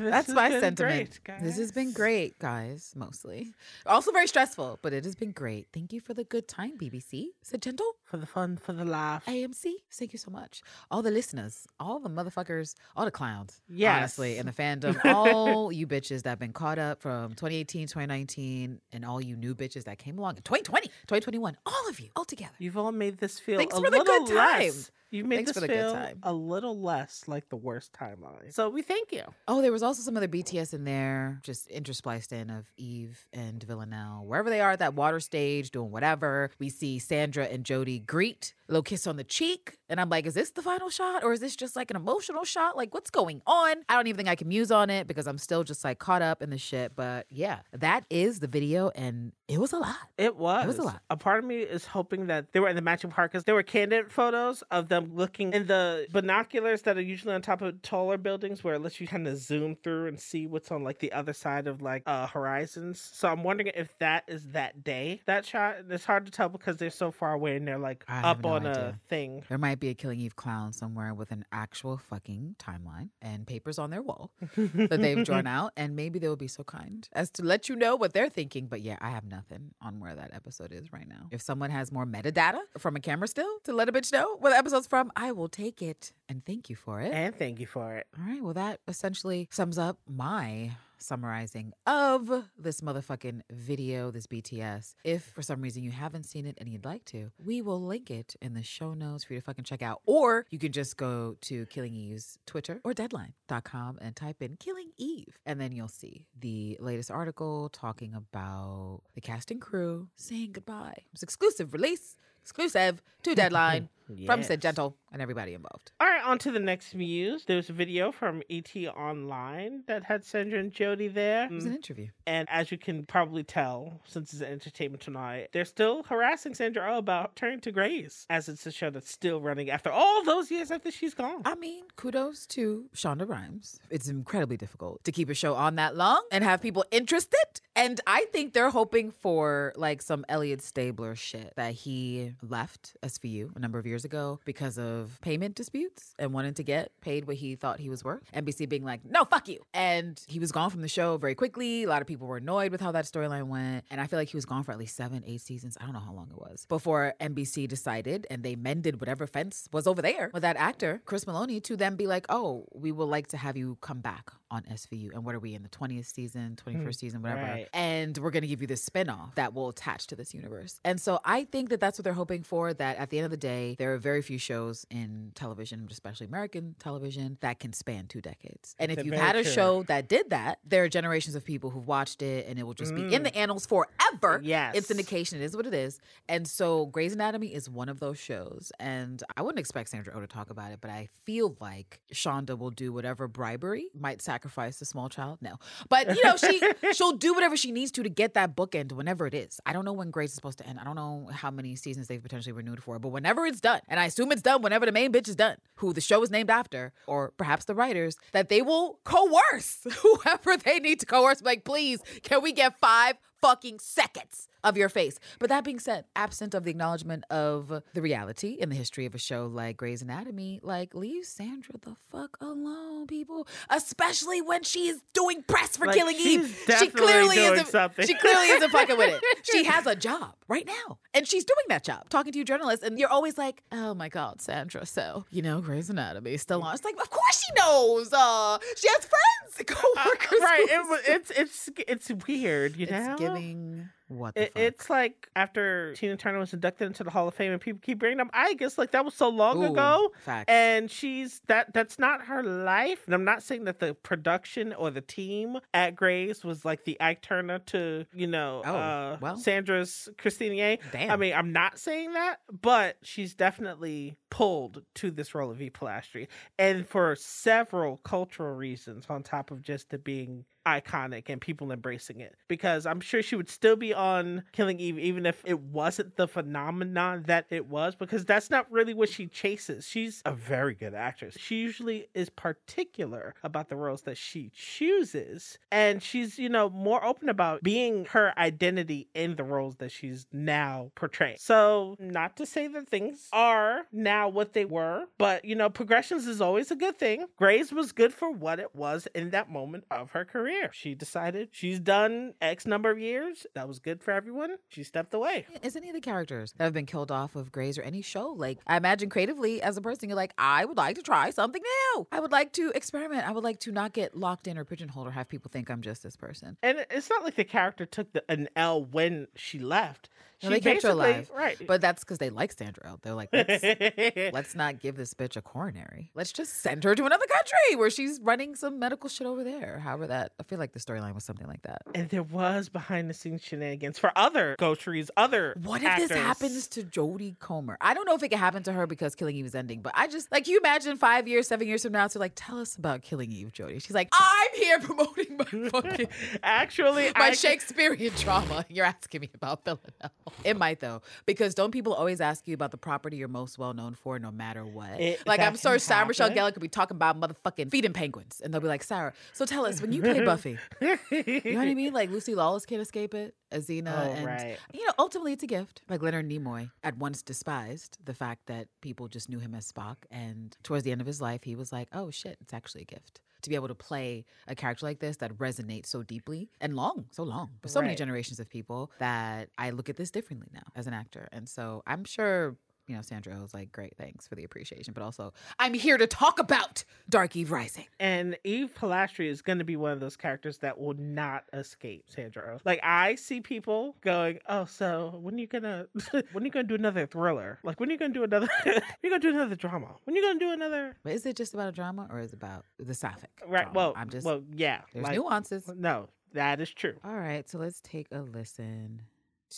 That's my sentiment. great, This has been great, guys, mostly. Also very stressful, but it has been great. Thank you for the good time, BBC. Sid Gentle. For the fun, for the laugh. AMC, thank you so much. All the listeners, all the motherfuckers, all the clowns. Yes. Honestly, in the fandom, all you bitches that have been caught up from 2018, 2019, and all you new bitches that came along in 2020, 2021, all of you, all together. You've all made this feel Thanks a for the little good time. less. You've made Thanks this for the good feel time. a little less like the worst timeline. So we thank you. Oh, there was also some other BTS in there, just interspliced in of Eve and Villanelle. Wherever they are at that water stage, doing whatever. We see Sandra and Jodie greet, a little kiss on the cheek. And I'm like, is this the final shot or is this just like an emotional shot? Like, what's going on? I don't even think I can muse on it because I'm still just like caught up in the shit. But yeah, that is the video and it was a lot. It was. It was a lot. A part of me is hoping that they were in the matching park because there were candid photos of them looking in the binoculars that are usually on top of taller buildings where it lets you kind of zoom through and see what's on like the other side of like uh horizons. So I'm wondering if that is that day, that shot. It's hard to tell because they're so far away and they're like I up no on a thing. There might be a Killing Eve clown somewhere with an actual fucking timeline and papers on their wall that they've drawn out. And maybe they will be so kind as to let you know what they're thinking. But yeah, I have nothing on where that episode is right now. If someone has more metadata from a camera still to let a bitch know where the episode's from, I will take it. And thank you for it. And thank you for it. All right. Well, that essentially sums up my summarizing of this motherfucking video, this BTS. If for some reason you haven't seen it and you'd like to, we will link it in the show notes for you to fucking check out. Or you can just go to Killing Eve's Twitter or deadline.com and type in Killing Eve. And then you'll see the latest article talking about the cast and crew saying goodbye. It's exclusive release, exclusive to Deadline from Sid Gentle and everybody involved. All right, on to the next muse. There's a video from ET Online that had Sandra and Jodie there. It was an mm. interview. And as you can probably tell, since it's entertainment tonight, they're still harassing Sandra Oh about turning to Grey's, as it's a show that's still running after all those years after she's gone. I mean, kudos to Shonda Rhimes. It's incredibly difficult to keep a show on that long and have people interested. And I think they're hoping for like some Elliot Stabler shit that he left SVU a number of years ago because of payment disputes and wanted to get paid what he thought he was worth. NBC being like, no, fuck you. And he was gone from the show very quickly. A lot of people were annoyed with how that storyline went. And I feel like he was gone for at least seven, eight seasons. I don't know how long it was before NBC decided and they mended whatever fence was over there with that actor, Chris Meloni, to then be like, oh, we would like to have you come back on SVU. And what are we in the 20th season, 21st hmm. season, whatever? right. And we're going to give you this spinoff that will attach to this universe. And so I think that that's what they're hoping for. That at the end of the day, there are very few shows in television, especially American television, that can span two decades. And if you've had a true. show that did that, there are generations of people who've watched it and it will just be in the annals forever. Mm. Yes. It's syndication. It is what it is. And so Grey's Anatomy is one of those shows. And I wouldn't expect Sandra Oh to talk about it, but I feel like Shonda will do whatever bribery might sacrifice a small child. No. But you know, she she'll do whatever she needs to to get that bookend whenever it is. I don't know when Grey's is supposed to end. I don't know how many seasons they've potentially renewed for, but whenever it's done, and I assume it's done whenever the main bitch is done, who the show is named after, or perhaps the writers, that they will coerce whoever they need to coerce. Like, please, can we get five fucking seconds of your face. But that being said, absent of the acknowledgement of the reality in the history of a show like Grey's Anatomy, like leave Sandra the fuck alone, people. Especially when she's doing press for Like, Killing Eve. She clearly isn't. something. She clearly isn't fucking with it. She has a job right now, and she's doing that job, talking to you journalists, and you're always like, "Oh my god, Sandra." So you know, Grey's Anatomy is still on. It's like, of course she knows. Uh, she has friends, coworkers. right. It, it's it's it's weird, you know. it's giving What the It, it's like after Tina Turner was inducted into the Hall of Fame, and people keep bringing up. I guess like that was so long Ooh, ago, facts. and she's that. That's not her life. And I'm not saying that the production or the team at Grey's was like the Ike Turner to you know, Oh, uh, well. Sandra's Christine. Damn. I mean, I'm not saying that, but she's definitely pulled to this role of Eve Polastri, and for several cultural reasons, on top of just it being iconic and people embracing it. Because I'm sure she would still be on Killing Eve, even if it wasn't the phenomenon that it was, because that's not really what she chases. She's a very good actress. She usually is particular about the roles that she chooses, and she's, you know, more open about being her identity in the roles that she's now portraying. So, not to say that things are now what they were, but you know, progressions is always a good thing. Grey's was good for what it was in that moment of her career. She decided she's done X number of years. That was good for everyone. She stepped away. Is any of the characters that have been killed off of Grey's or any show? Like, I imagine creatively as a person, you're like, I would like to try something new. I would like to experiment. I would like to not get locked in or pigeonholed or have people think I'm just this person. And it's not like the character took the, an L when she left. No, she they kept her alive. Right. But that's because they like Sandra. They're like, let's, let's not give this bitch a coronary. Let's just send her to another country where she's running some medical shit over there. However, that I feel like the storyline was something like that. and there was behind the scenes shenanigans for other ghosteries, other What if actors. this happens to Jodie Comer? I don't know if it could happen to her because Killing Eve is ending, but I just like you imagine five years, seven years from now to like tell us about Killing Eve, Jodie. She's like, I'm here promoting my fucking Actually, my I- Shakespearean drama. You're asking me about Villanelle. It might though, because don't people always ask you about the property you're most well known for, no matter what? It- like I'm sure can Sarah Michelle. Gellar could be talking about motherfucking feeding penguins, and they'll be like, Sarah, so tell us when you play Buffy, you know what I mean? Like Lucy Lawless can't escape it, as Xena, Oh, and right. you know, ultimately it's a gift. Like Leonard Nimoy at once despised the fact that people just knew him as Spock, and towards the end of his life, he was like, oh shit, it's actually a gift. To be able to play a character like this that resonates so deeply and long, so long, with so many generations of people that I look at this differently now as an actor. And so I'm sure, you know, Sandra was like, great, thanks for the appreciation. But also, I'm here to talk about Dark Eve Rising. And Eve Polastri is going to be one of those characters that will not escape Sandra Oh. Like I see people going, "Oh, so when are you gonna when are you gonna do another thriller? Like when are you gonna do another? you're gonna do another drama? When are you gonna do another?" But is it just about a drama or is it about the sapphic? Right. drama? Well, I'm just, well, yeah. there's like- nuances. No, that is true. All right, so let's take a listen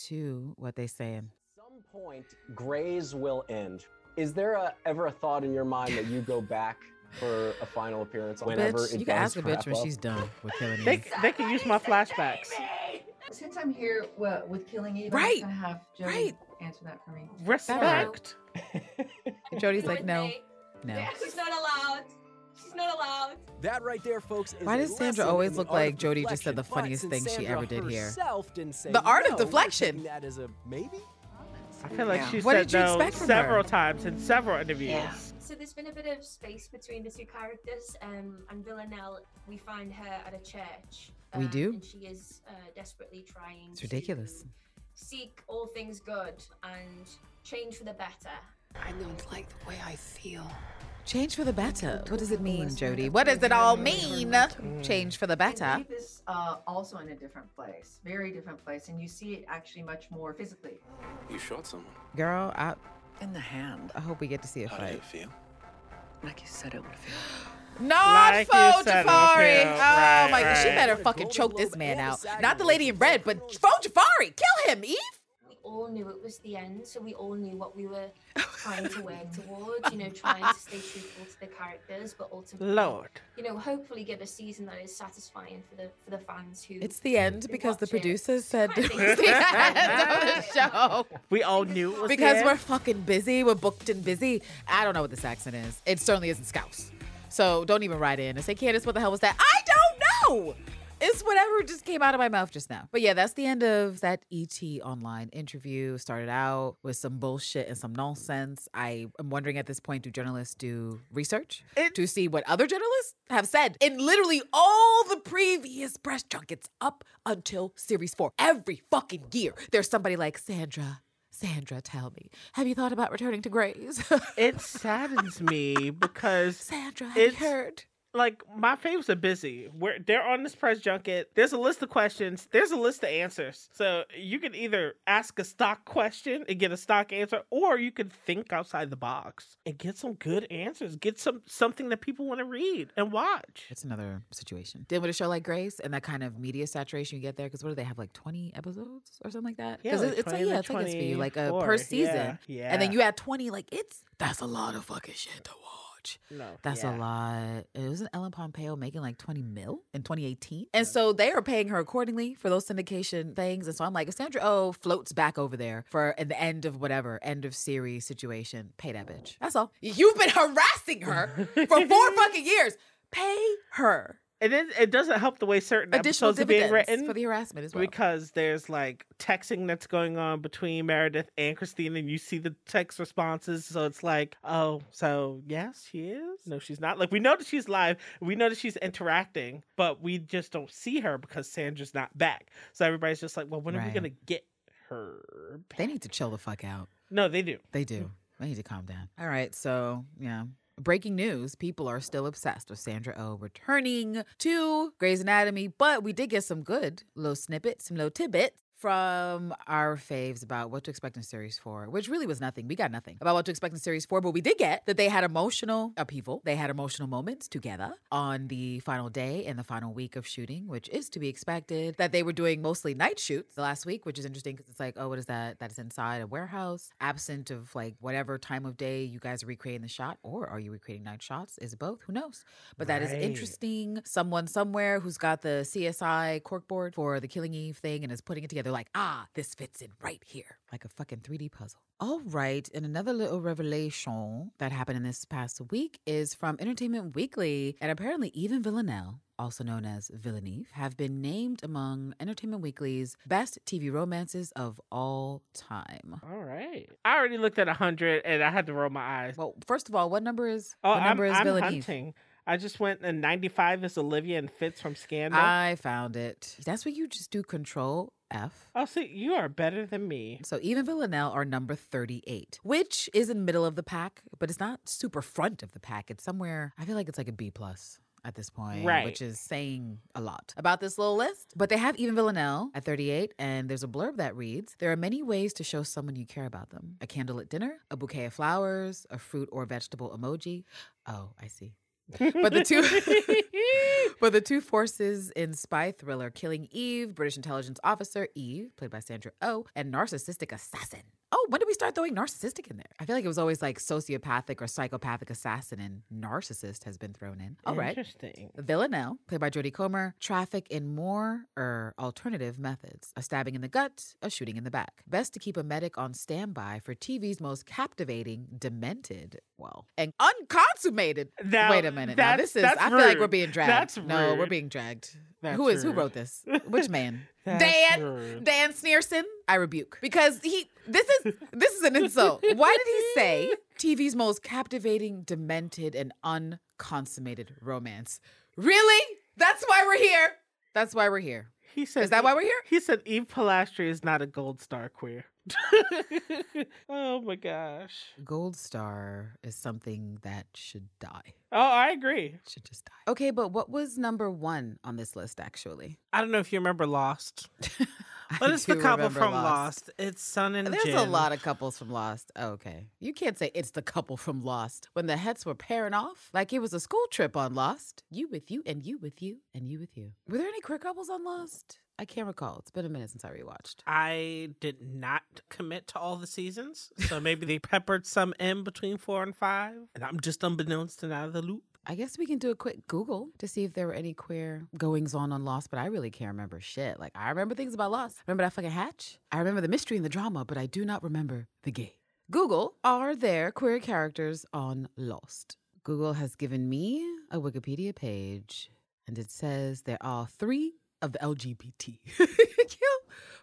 to what they saying. some point, Grey's will end. Is there a, ever a thought in your mind that you go back for a final appearance whenever bitch, it you can ask a bitch when up? she's done with killing They Eve. they can use my flashbacks. Since I'm here well, with Killing Eve, Right, I'm gonna have Jodie right. answer that for me. Respect. Jodie's like, no, no. She's not allowed. She's not allowed. That right there, folks. Is Why does Sandra always look like Jodie just said the funniest thing since she ever did here? didn't say The art of no, we're deflection. That is a maybe. I feel like she What said did no several her? times in several interviews. So there's been a bit of space between the two characters. Um, and Villanelle, we find her at a church. We um, do? And she is uh, desperately trying. It's ridiculous. To seek all things good and change for the better. I don't like the way I feel. Change for the better. What does it mean, Jodie? What does it all mean? Change for the better. Eve is uh, also in a different place, very different place, and you see it actually much more physically. You shot someone. Girl, I, In the hand. I hope we get to see a How did it feel? Like you said it would feel. Not Like Fo you said, Jafari. Oh right, my god, she better fucking choke this man out. Not the lady in red, but Fo Jafari. Kill him, Eve. We all knew it was the end, so we all knew what we were trying to work towards. You know, trying to stay truthful to the characters, but ultimately, Lord. you know, hopefully give a season that is satisfying for the for the fans who. It's the end because the watch it. producers said I it's the end of the show. We all knew it was the Because end. we're fucking busy. We're booked and busy. I don't know what this accent is. It certainly isn't Scouse. So don't even write in and say, Candace, what the hell was that? I don't know. It's whatever just came out of my mouth just now. But yeah, that's the end of that ET online interview. Started out with some bullshit and some nonsense. I am wondering at this point, do journalists do research to see what other journalists have said in literally all the previous press junkets up until series four? Every fucking year, there's somebody like Sandra. Sandra, tell me, have you thought about returning to Grey's? it saddens me because Sandra, have you heard? Like my faves are busy. Where they're on this press junket. There's a list of questions. There's a list of answers. So you can either ask a stock question and get a stock answer, or you can think outside the box and get some good answers. Get some something that people want to read and watch. It's another situation. Then with a show like Grey's and that kind of media saturation you get there, because what do they have like twenty episodes or something like that? Yeah, like it's like 20 yeah, it's like it's for you like a per season, Yeah, and then you add twenty. Like it's that's a lot of fucking shit to watch. No, That's yeah. a lot. It wasn't Ellen Pompeo making like 20 mil in 2018? And so they are paying her accordingly for those syndication things. And so I'm like, if Sandra Oh floats back over there for at the end of whatever, end of series situation, pay that bitch. That's all. You've been harassing her for four fucking years. Pay her. And then it doesn't help the way certain Additional episodes are being written for the harassment as well. because there's like texting that's going on between Meredith and Christine, and you see the text responses. So it's like, oh, so yes, she is. No, she's not. Like we know that she's live, we know that she's interacting, but we just don't see her because Sandra's not back. So everybody's just like, well, when are we gonna get her? back? They need to chill the fuck out. No, they do. They do. They need to calm down. All right. So, yeah. Breaking news people are still obsessed with Sandra Oh returning to Grey's Anatomy, but we did get some good little snippets, some little tidbits from our faves about what to expect in series four, which really was nothing. We got nothing about what to expect in series four, but we did get that they had emotional upheaval. They had emotional moments together on the final day and the final week of shooting, which is to be expected. That they were doing mostly night shoots the last week, which is interesting because it's like, oh, what is that? That is inside a warehouse, absent of like whatever time of day you guys are recreating the shot, or are you recreating night shots? Is it both? Who knows? But that is Right. interesting. Someone somewhere who's got the CSI corkboard for the Killing Eve thing and is putting it together like, ah, this fits in right here, like a fucking 3D puzzle. All right, and another little revelation that happened in this past week is from Entertainment Weekly, and apparently Eve and Villanelle. Also known as Villaneve, have been named among Entertainment Weekly's best TV romances of all time. All right. I already looked at 100 and I had to roll my eyes. Well, first of all, what number is Oh, what I'm, number is I'm Villaneve? hunting. I just went and 95 is Olivia and Fitz from Scandal. I found it. That's what you just do Control F. oh, see, you are better than me. So Eve and Villanelle are number 38, which is in middle of the pack, but it's not super front of the pack. It's somewhere, I feel like it's like a B plus at this point, Right. which is saying a lot about this little list. But they have Eve and Villanelle at 38, and there's a blurb that reads There are many ways to show someone you care about them a candle at dinner, a bouquet of flowers, a fruit or vegetable emoji. Oh, I see. But the two But the two forces in spy thriller Killing Eve, British intelligence officer Eve, played by Sandra Oh, and narcissistic assassin. Oh, when did we start throwing narcissistic in there? I feel like it was always like sociopathic or psychopathic assassin, and narcissist has been thrown in. All right. Interesting. Villanelle, played by Jodie Comer, traffic in more or alternative methods. A stabbing in the gut, a shooting in the back. Best to keep a medic on standby for TV's most captivating, demented, well, and unconsummated. Wait a minute. Now this is I feel like we're being dragged. That's No, we're being dragged. That's who is who wrote this? Which man? That's Dan rude. Dan Snierson. I rebuke because he. This is this is an insult. Why did he say TV's most captivating, demented, and unconsummated romance? Really? That's why we're here. That's why we're here. He said, Is that why we're here? He said Eve Polastri is not a gold star queer. oh my gosh. Gold star is something that should die. Oh, I agree. Should just die. Okay, but what was number one on this list actually? I don't know if you remember Lost, but it's the couple from Lost. It's Sun and There's a lot of couples from Lost. Oh, okay. You can't say it's the couple from Lost when the heads were pairing off like it was a school trip on Lost. You with you and you with you and you with you. Were there any queer couples on Lost? I can't recall. It's been a minute since I rewatched. I did not commit to all the seasons, so maybe they peppered some in between four and five, and I'm just unbeknownst and out of the loop. I guess we can do a quick Google to see if there were any queer goings on on Lost, but I really can't remember shit. Like, I remember things about Lost. Remember that fucking hatch? I remember the mystery and the drama, but I do not remember the gay. Google, are there queer characters on Lost? Google has given me a Wikipedia page, and it says there are three of the LGBT.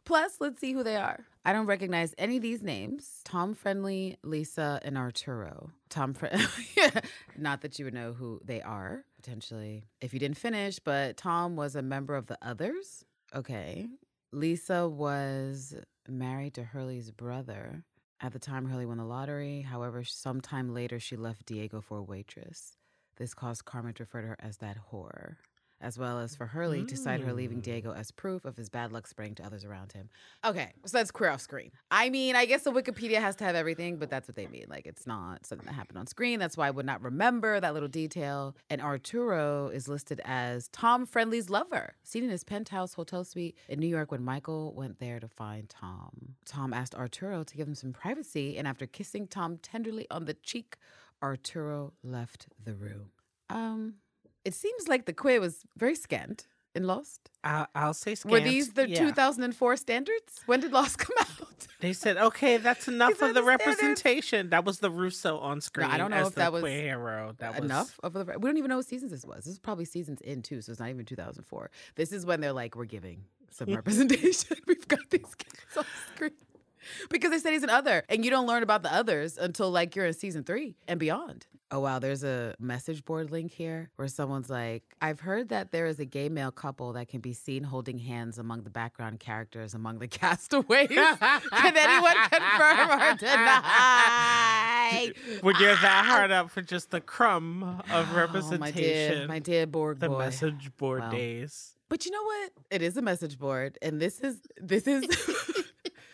Plus, let's see who they are. I don't recognize any of these names Tom Friendly, Lisa, and Arturo. Tom Friendly, not that you would know who they are, potentially, if you didn't finish, but Tom was a member of the others. Okay. Lisa was married to Hurley's brother. At the time, Hurley won the lottery. However, sometime later, she left Diego for a waitress. This caused Carmen to refer to her as that whore, as well as for Hurley to cite her leaving Diego as proof of his bad luck spreading to others around him. Okay, so that's queer off screen. I mean, I guess the Wikipedia has to have everything, but that's what they mean. Like, it's not something that happened on screen. That's why I would not remember that little detail. And Arturo is listed as Tom Friendly's lover, seen in his penthouse hotel suite in New York when Michael went there to find Tom. Tom asked Arturo to give him some privacy, and after kissing Tom tenderly on the cheek, Arturo left the room. Um, it seems like the queer was very scant in Lost. I'll, I'll say scant. Were these the yeah. 2004 standards? When did Lost come out? They said, okay, that's enough of the the representation. That was the Russo on screen. I don't know as if that was queer hero. That was Enough of the. We don't even know what seasons this was. This is probably seasons in too, so it's not even 2004. This is when they're like, we're giving some representation. We've got these kids on screen. Because they said he's an other, and you don't learn about the others until like you're in season three and beyond. Oh wow, there's a message board link here where someone's like, I've heard that there is a gay male couple that can be seen holding hands among the background characters among the castaways. can anyone confirm or deny? When you're that ah, hard up for just the crumb of Oh, representation. my dear, my dear Borg the boy. message board Wow. days. But you know what? It is a message board, and this is this is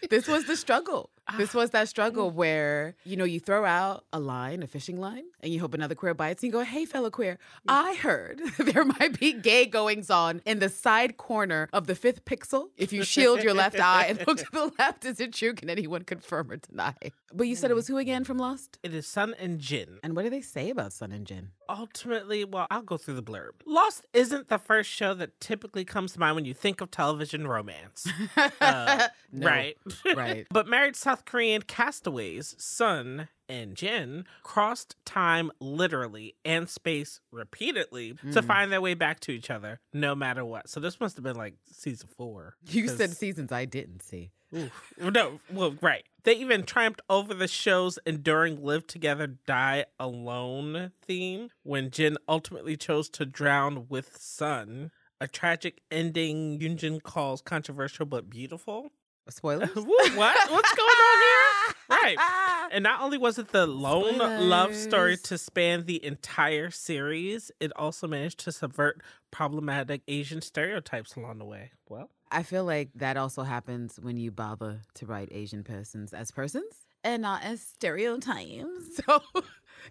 this was the struggle. This ah. was that struggle mm. where you know you throw out a line, a fishing line, and you hope another queer bites, and you go, "Hey, fellow queer, I heard there might be gay goings on in the side corner of the fifth pixel. If you shield your left eye and look to the left, is it true? Can anyone confirm or deny?" But you said it hmm. was who again from Lost? It is Sun and Jin. And what do they say about Sun and Jin? Ultimately, well, I'll go through the blurb. Lost isn't the first show that typically comes to mind when you think of television romance. Uh, No. Right. Right. but married South Korean castaways, Sun and Jin, crossed time literally and space repeatedly to Mm. find their way back to each other, no matter what. So this must have been like season four. You said seasons I didn't see. Oof. No, well, right. They even triumphed over the show's enduring live together, die alone theme when Jin ultimately chose to drown with Sun. A tragic ending Yunjin calls controversial but beautiful. Spoilers? What? What's going on here? Right. And not only was it the lone love story to span the entire series, it also managed to subvert problematic Asian stereotypes along the way. Well, I feel like that also happens when you bother to write Asian persons as persons and not as stereotypes. So,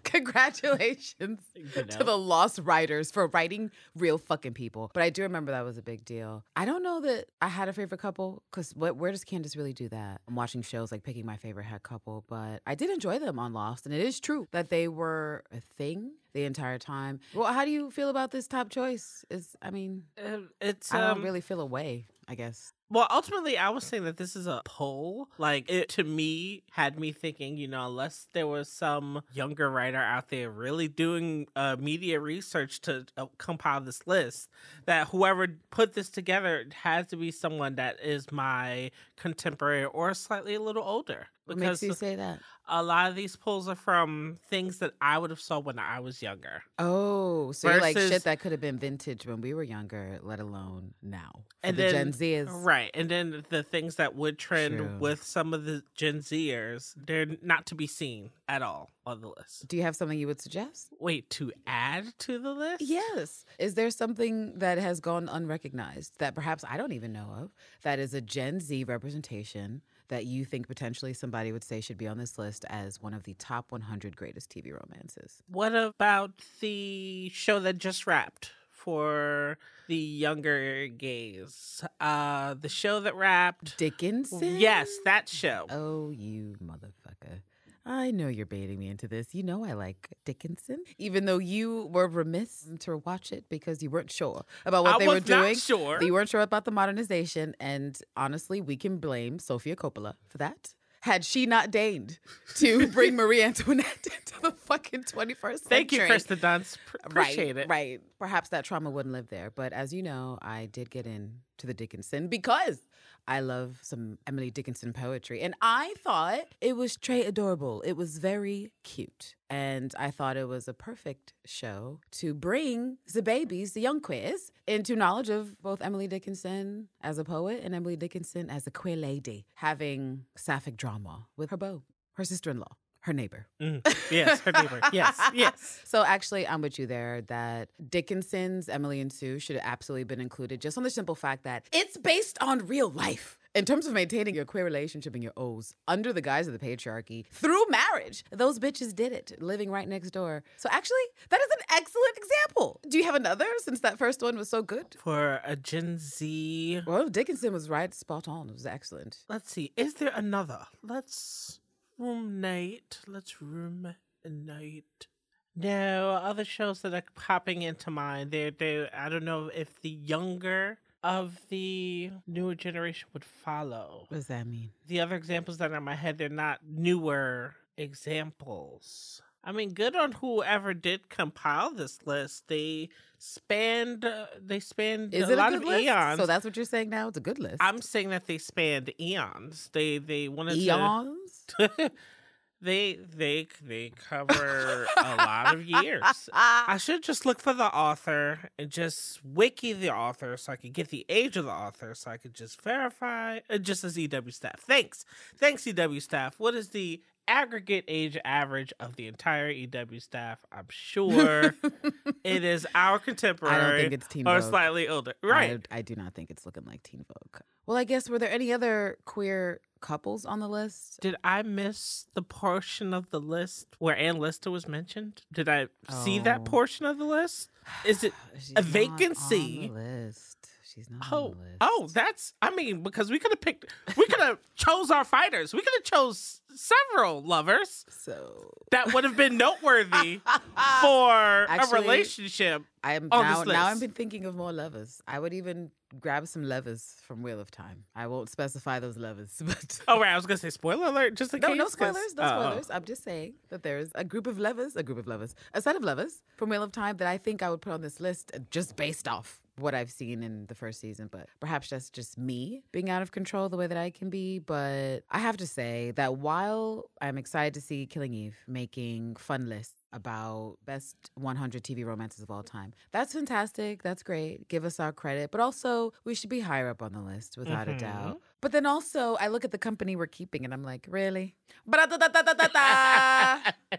congratulations You to the lost writers for writing real fucking people. But I do remember that was a big deal. I don't know that I had a favorite couple because where does Candace really do that? I'm watching shows like picking my favorite head couple, but I did enjoy them on Lost. And it is true that they were a thing the entire time. Well, how do you feel about this top choice? Is I mean, uh, it's I don't um, really feel a way, I guess. Well, ultimately, I was saying that this is a poll. Like, it to me had me thinking, you know, unless there was some younger writer out there really doing uh, media research to uh, compile this list, that whoever put this together has to be someone that is my contemporary or slightly a little older. What makes you say that? a lot of these polls are from things that I would have saw when I was younger. Oh, so you're like shit that could have been vintage when we were younger, let alone now. For and the then Gen Zers. right and then the things that would trend True. with some of the gen zers they're not to be seen at all on the list Do you have something you would suggest? wait to add to the list Yes. Is there something that has gone unrecognized that perhaps I don't even know of that is a Gen Z representation that you think potentially somebody would say should be on this list as one of the top 100 greatest TV romances? what about the show that just wrapped for the younger gays uh the show that wrapped Dickinson? yes that show Oh, you motherfucker. I know you're baiting me into this. You know I like Dickinson, even though you were remiss to watch it because you weren't sure about what I they were doing. sure. You weren't sure about the modernization. And honestly, we can blame Sofia Coppola for that. Had she not deigned to bring Marie Antoinette into the fucking 21st century. thank you kirsten dunst Pr- appreciate right, it Right. Perhaps that trauma wouldn't live there. But as you know, I did get into the Dickinson because I love some Emily Dickinson poetry. And I thought it was très adorable. It was very cute. And I thought it was a perfect show to bring the babies, the young queers, into knowledge of both Emily Dickinson as a poet and Emily Dickinson as a queer lady, having sapphic drama with her beau, her sister in law her neighbor. Mm, yes, her neighbor. Yes, yes. So actually, I'm with you there that Dickinson's Emily and Sue should have absolutely been included just on the simple fact that it's based on real life. In terms of maintaining your queer relationship and your O's under the guise of the patriarchy through marriage, those bitches did it, living right next door. So actually, that is an excellent example. Do you have another since that first one was so good? For a Gen Z. Well, Dickinson was right spot on. It was excellent. Let's see. Is there another? Let's ruminate. Let's room night. No, other shows that are popping into mind. They're, they I don't know if the younger of the newer generation would follow. What does that mean? The other examples that are in my head, they're not newer examples. I mean, good on whoever did compile this list. They spanned, uh, they spanned Is a it lot a good of list? eons. So that's what you're saying now? It's a good list. I'm saying that they spanned eons. They they wanted Eons? to. they they they cover a lot of years. I should just look for the author and just wiki the author so I could get the age of the author so I could just verify. uh, Just as EW staff. Thanks, thanks EW staff. What is the aggregate age average of the entire EW staff? I'm sure it is our contemporary. I don't think it's Teen Vogue. or slightly older. Right. I, I do not think it's looking like Teen Vogue. Well, I guess were there any other queer couples on the list? Did I miss the portion of the list where Anne Lister was mentioned? Did I see that Oh. portion of the list? Is it a vacancy? on the list. She's not Oh, on the list. oh, that's. I mean, because we could have picked, we could have chose our fighters. We could have chose several lovers So that would have been noteworthy for Actually, a relationship. I'm on now, now I've been thinking of more lovers. I would even grab some lovers from Wheel of Time. I won't specify those lovers, but Oh, right. I was gonna say spoiler alert, just in case. no, case. no spoilers, no oh. spoilers. I'm just saying that there's a group of lovers, a group of lovers, a set of lovers from Wheel of Time that I think I would put on this list uh, just based off what I've seen in the first season. But perhaps that's just me being out of control the way that I can be. But I have to say that while I'm excited to see Killing Eve making fun lists about best 100 TV romances of all time. That's fantastic. That's great. Give us our credit. But also, we should be higher up on the list without Mhm. a doubt. But then also, I look at the company we're keeping and I'm like, really?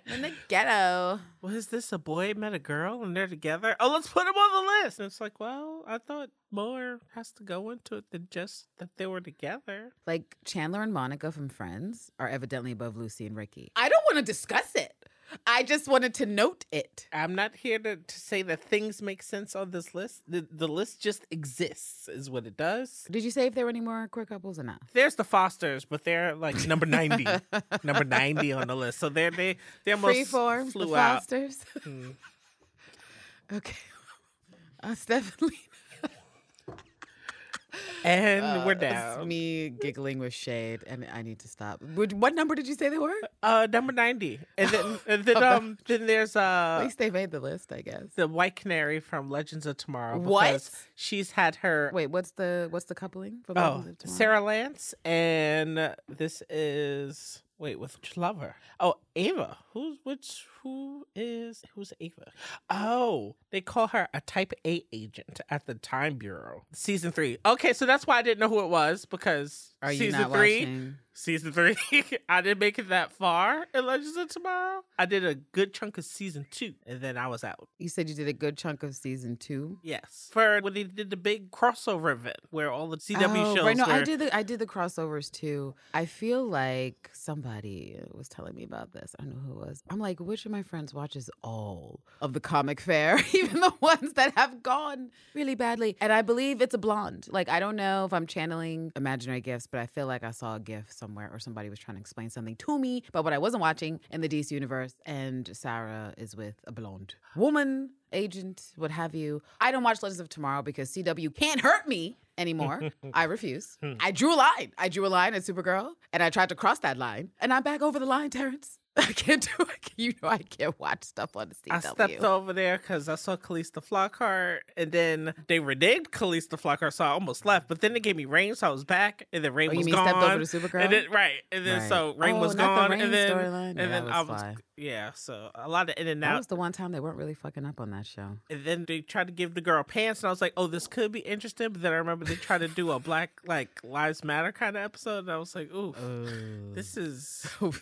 In the ghetto. Was this a boy met a girl and they're together? Oh, let's put them on the list. And it's like, well, I thought more has to go into it than just that they were together. Like Chandler and Monica from Friends are evidently above Lucy and Ricky. I don't want to discuss it. I just wanted to note it. I'm not here to, to say that things make sense on this list. The, the list just exists, is what it does. Did you say if there were any more queer couples or not? There's the Fosters, but they're like number 90. number 90 on the list. So they're, they, they almost Freeform, flew the out. Fosters. Mm. okay. Uh, Stephanie. And we're Uh, it's down. me giggling with shade, and I need to stop. What number did you say they were? Uh, number 90. And then, and then, um, then there's, At uh, least they made the list, I guess. the White Canary from Legends of Tomorrow. What? She's had her Wait, what's the what's the coupling for Oh, Legends of Tomorrow? Sara Lance, and this is wait with which lover? Oh, Ava. Who's which? Who is who's Ava? Oh, they call her a Type A agent at the Time Bureau. Season three. Okay, so that's why I didn't know who it was because Are you season not three. watching? Season three, I didn't make it that far in Legends of Tomorrow. I did a good chunk of season two, and then I was out. You said you did a good chunk of season two. Yes, for when they did the big crossover event where all the CW oh, shows right. No, I did the I did the crossovers too. I feel like somebody was telling me about this. I don't know who it was. I'm like, which of my friends watches all of the comic fair, even the ones that have gone really badly? And I believe it's a blonde. Like I don't know if I'm channeling imaginary gifts, but I feel like I saw a gif somewhere or somebody was trying to explain something to me about what I wasn't watching in the DC universe. And Sara is with a blonde woman agent, what have you. I don't watch Legends of Tomorrow because CW can't hurt me anymore. I refuse. Hmm. I drew a line. I drew a line at Supergirl and I tried to cross that line and I'm back over the line, Terrence. I can't do it. You know I can't watch stuff on the CW. I stepped over there because I saw Calista Flockhart, and then they reneged Calista Flockhart, so I almost left. But then they gave me Rain, so I was back, and then Rain Oh, you was mean gone. stepped over to Supergirl? And then, right, and then Right. so Rain Oh, was not the gone, Rain and then storyline? and Yeah, then that I was was fly. yeah. So a lot of in and That out. was the one time they weren't really fucking up on that show. And then they tried to give the girl pants, and I was like, "Oh, this could be interesting." But then I remember they tried to do a Black like Lives Matter kind of episode, and I was like, "Ooh, this is."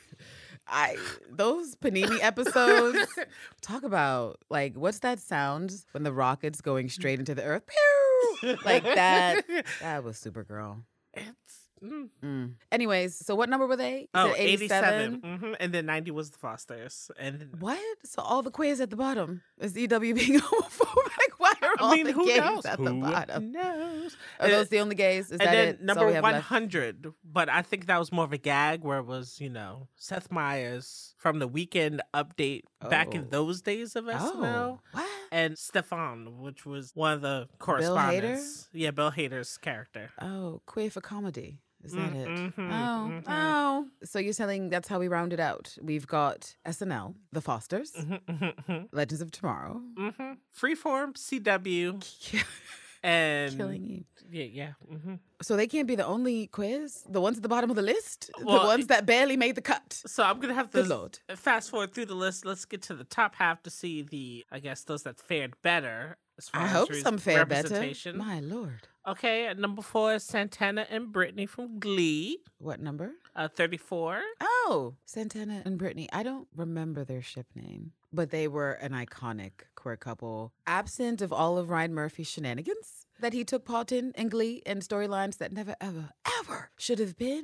I those panini episodes talk about like what's that sound when the rocket's going straight into the earth? Pew! Like that. That was Supergirl. It's mm. Mm. Anyways, so what number were they? Oh, said 87. hmm And then 90 was the Fosters. And What? So all the quiz at the bottom is EW being homophobic? Why are all I mean, the who gays knows? at the Who bottom? knows? Are And those the only gays? Is and that then it? Number we have left? 100, but I think that was more of a gag where it was, you know, Seth Meyers from the weekend update back in Oh. those days of SNL. Oh, what? And Stefon, which was one of the Hader? correspondents. Yeah, Bill Hader's character. Oh, queer for comedy. Is that Mm, it? mhm, oh, mhm. oh. So you're telling that's how we round it out. We've got SNL, The Fosters, Mm-hmm, Legends of Tomorrow, Freeform, CW, and Killing Eve. Yeah, yeah. hmm So they can't be the only quiz. The ones at the bottom of the list, Well, the ones that barely made the cut. So I'm gonna have Good to Lord. fast forward through the list. Let's get to the top half to see the, I guess, those that fared better. I hope some fare better. My lord. Okay, at number four is Santana and Brittany from Glee. What number? Uh, 34. Oh, Santana and Brittany. I don't remember their ship name, but they were an iconic queer couple. Absent of all of Ryan Murphy's shenanigans that he took part in in Glee and storylines that never, ever, ever should have been.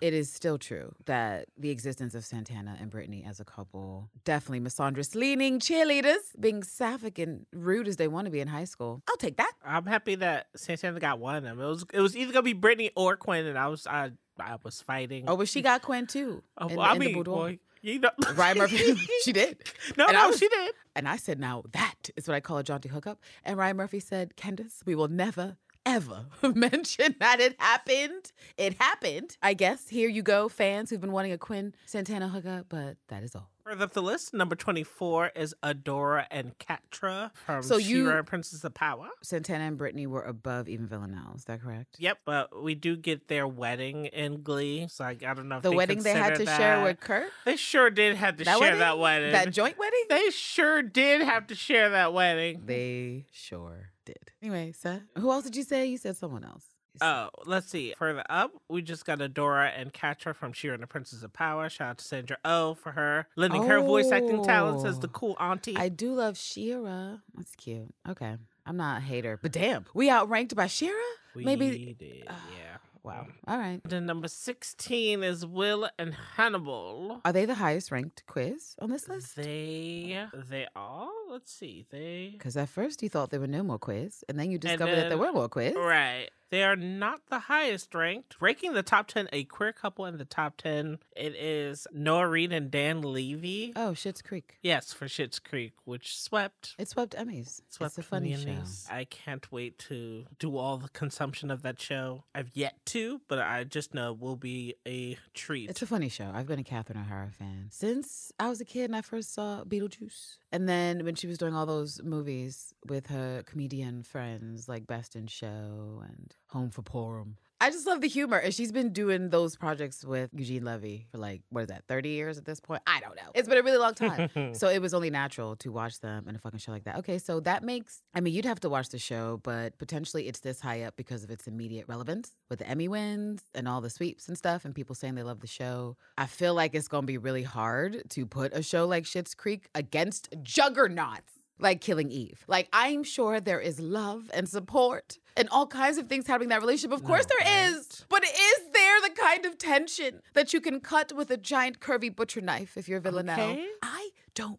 It is still true that the existence of Santana and Brittany as a couple, definitely misandrous leaning cheerleaders, being sapphic and rude as they want to be in high school. I'll take that. I'm happy that Santana got one of them. It was it was either gonna be Brittany or Quinn, and I was I I was fighting. Oh, but she got Quinn too. Oh, in- well, I in the mean, boudoir. boy, you know, Ryan Murphy, she did. No, And no, was- she did. And I said, now that is what I call a jaunty hookup. And Ryan Murphy said, Candace, we will never, ever mention that it happened. It happened. I guess here you go, fans who've been wanting a Quinn Santana hookup, but that is all. Further up the list, number 24 is Adora and Catra from So you- She-Ra and Princess of Power. Santana and Brittany were above even Villanelle. Is that correct? Yep, but we do get their wedding in Glee. So I, I don't know if The they wedding they had to consider share with Kurt? They sure did have to That share wedding? that wedding. That joint wedding? They sure did have to share that wedding. They sure did. Anyway, Seth, who else did you say? You said someone else. Oh, let's see. Further up, we just got Adora and Catra from She-Ra and the Princess of Power. Shout out to Sandra Oh for her lending her voice acting talents as the Oh. cool auntie. I do love She-Ra. That's cute. Okay. I'm not a hater, but damn, we outranked by She-Ra? we Maybe. did, yeah. Wow. All right. Then number 16 is Will and Hannibal. Are they the highest ranked quiz on this list? They they are. Let's see. They Because at first you thought there were no more quiz, and then you discovered that there were more quiz. Right. They are not the highest ranked. Breaking the top 10, a queer couple in the top 10, it is Noah Reid and Dan Levy. Oh, Schitt's Creek. Yes, for Schitt's Creek, which swept. It swept Emmys. Swept it's a funny the show. Emmys. I can't wait to do all the consumption of that show. I've yet to, but I just know it will be a treat. It's a funny show. I've been a Catherine O'Hara fan since I was a kid and I first saw Beetlejuice. And then when she was doing all those movies with her comedian friends like Best in Show and Home for Purim. I just love the humor. And she's been doing those projects with Eugene Levy for like, what is that, 30 years at this point? I don't know. It's been a really long time. so it was only natural to watch them in a fucking show like that. Okay, so that makes, I mean, you'd have to watch the show, but potentially it's this high up because of its immediate relevance with the Emmy wins and all the sweeps and stuff, and people saying they love the show. I feel like it's going to be really hard to put a show like Schitt's Creek against juggernauts like Killing Eve. Like, I'm sure there is love and support and all kinds of things happening in that relationship. Of course, there is. But is there the kind of tension that you can cut with a giant curvy butcher knife if you're Villanelle? Okay. I don't.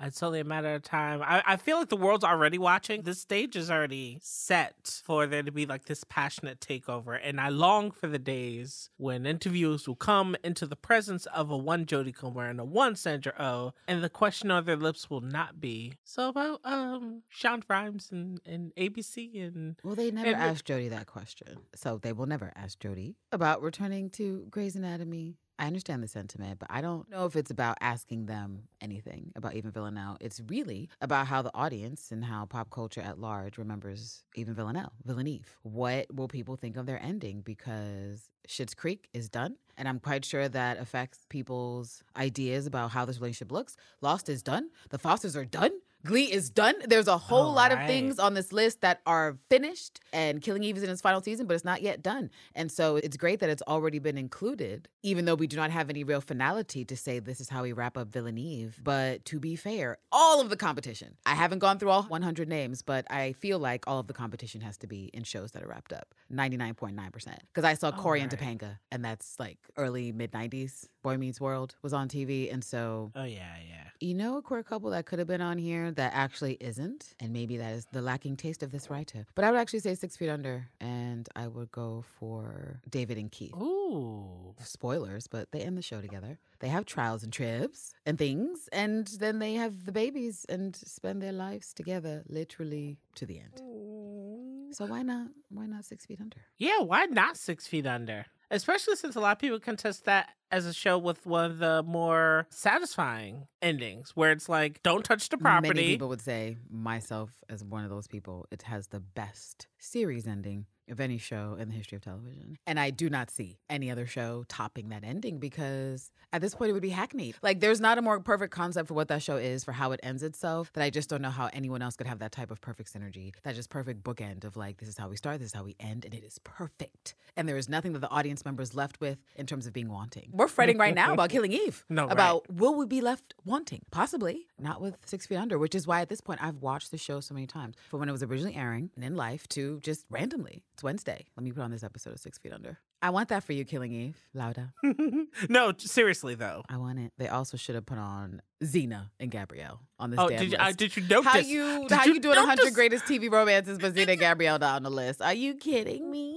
It's only a matter of time. I, I feel like the world's already watching. This stage is already set for there to be like this passionate takeover. And I long for the days when interviewers will come into the presence of a one Jodie Comer and a one Sandra Oh, and the question on their lips will not be so about um Shonda Rhimes and, and ABC and Well, they never and- asked Jodie that question. So they will never ask Jodie about returning to Grey's Anatomy. I understand the sentiment, but I don't know if it's about asking them anything about Eve and Villanelle. It's really about how the audience and how pop culture at large remembers Eve and Villanelle, Villaneve. What will people think of their ending? Because Schitt's Creek is done, and I'm quite sure that affects people's ideas about how this relationship looks. Lost is done. The Fosters are done. Glee is done. There's a whole All lot of things on this list that are finished, and Killing Eve is in its final season, but it's not yet done. And so it's great that it's already been included, even though we do not have any real finality to say this is how we wrap up Villaneve. But to be fair, all of the competition, I haven't gone through all 100 names, but I feel like all of the competition has to be in shows that are wrapped up 99.9%. Because I saw Corey and Alright. Topanga, and that's like early mid 90s. Boy Meets World was on TV. And so Oh yeah, yeah. you know, a queer couple that could have been on here that actually isn't, and maybe that is the lacking taste of this writer. But I would actually say Six Feet Under, and I would go for David and Keith. Ooh. Spoilers, but they end the show together. They have trials and tribs and things, and then they have the babies and spend their lives together, literally to the end. So why not? Why not Six Feet Under? Yeah, why not Six Feet Under? Especially since a lot of people contest that as a show with one of the more satisfying endings, where it's like, don't touch the property. Many people would say, myself as one of those people, it has the best series ending of any show in the history of television. And I do not see any other show topping that ending because at this point it would be hackneyed. Like there's not a more perfect concept for what that show is, for how it ends itself, that I just don't know how anyone else could have that type of perfect synergy, that just perfect bookend of like, this is how we start, this is how we end, and it is perfect. And there is nothing that the audience members left with in terms of being wanting. We're fretting right now about Killing Eve. No, right. about will we be left wanting? Possibly. Not with Six Feet Under, which is why at this point I've watched the show so many times. From when it was originally airing and in life to just randomly. It's Wednesday. Let me put on this episode of Six Feet Under. I want that for you, Killing Eve. Lauda. no, seriously though. I want it. They also should have put on Xena and Gabrielle on this Oh, damn did you, list. uh, did you notice? how you Did how you, doing notice? 100 greatest TV romances but Xena and Gabrielle not on the list? Are you kidding me?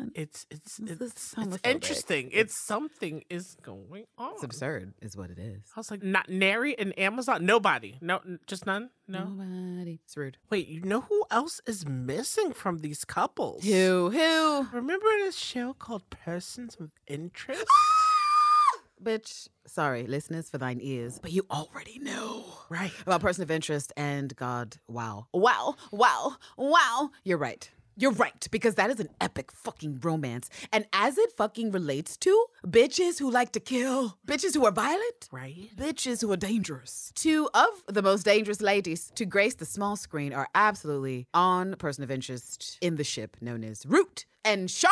On. It's it's it's, it's interesting. It's something is going on. It's absurd, is what it is. I was like, not Nary and Amazon. Nobody. No, just none. No. Nobody. It's rude. Wait, you know who else is missing from these couples? Who? Who? Remember this show called Persons of Interest? Bitch, sorry, listeners, for thine ears, but you already know. right. About person of interest and God, wow. Wow, wow, wow. You're right. You're right, because that is an epic fucking romance. And as it fucking relates to bitches who like to kill, bitches who are violent, Right. bitches who are dangerous. Two of the most dangerous ladies to grace the small screen are absolutely on person of interest in the ship known as Root and Shaw.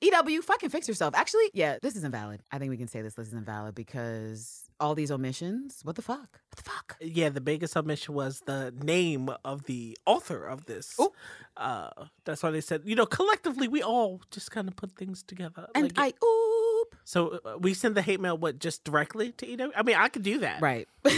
EW, fucking fix yourself. Actually, yeah, this is invalid. I think we can say this list is invalid because all these omissions, what the fuck? What the fuck? Yeah, the biggest omission was the name of the author of this. Ooh. Uh, that's why they said, you know, collectively we all just kind of put things together. And Like, I, oop. so uh, we send the hate mail what just directly to EW. I mean, I could do that. Right.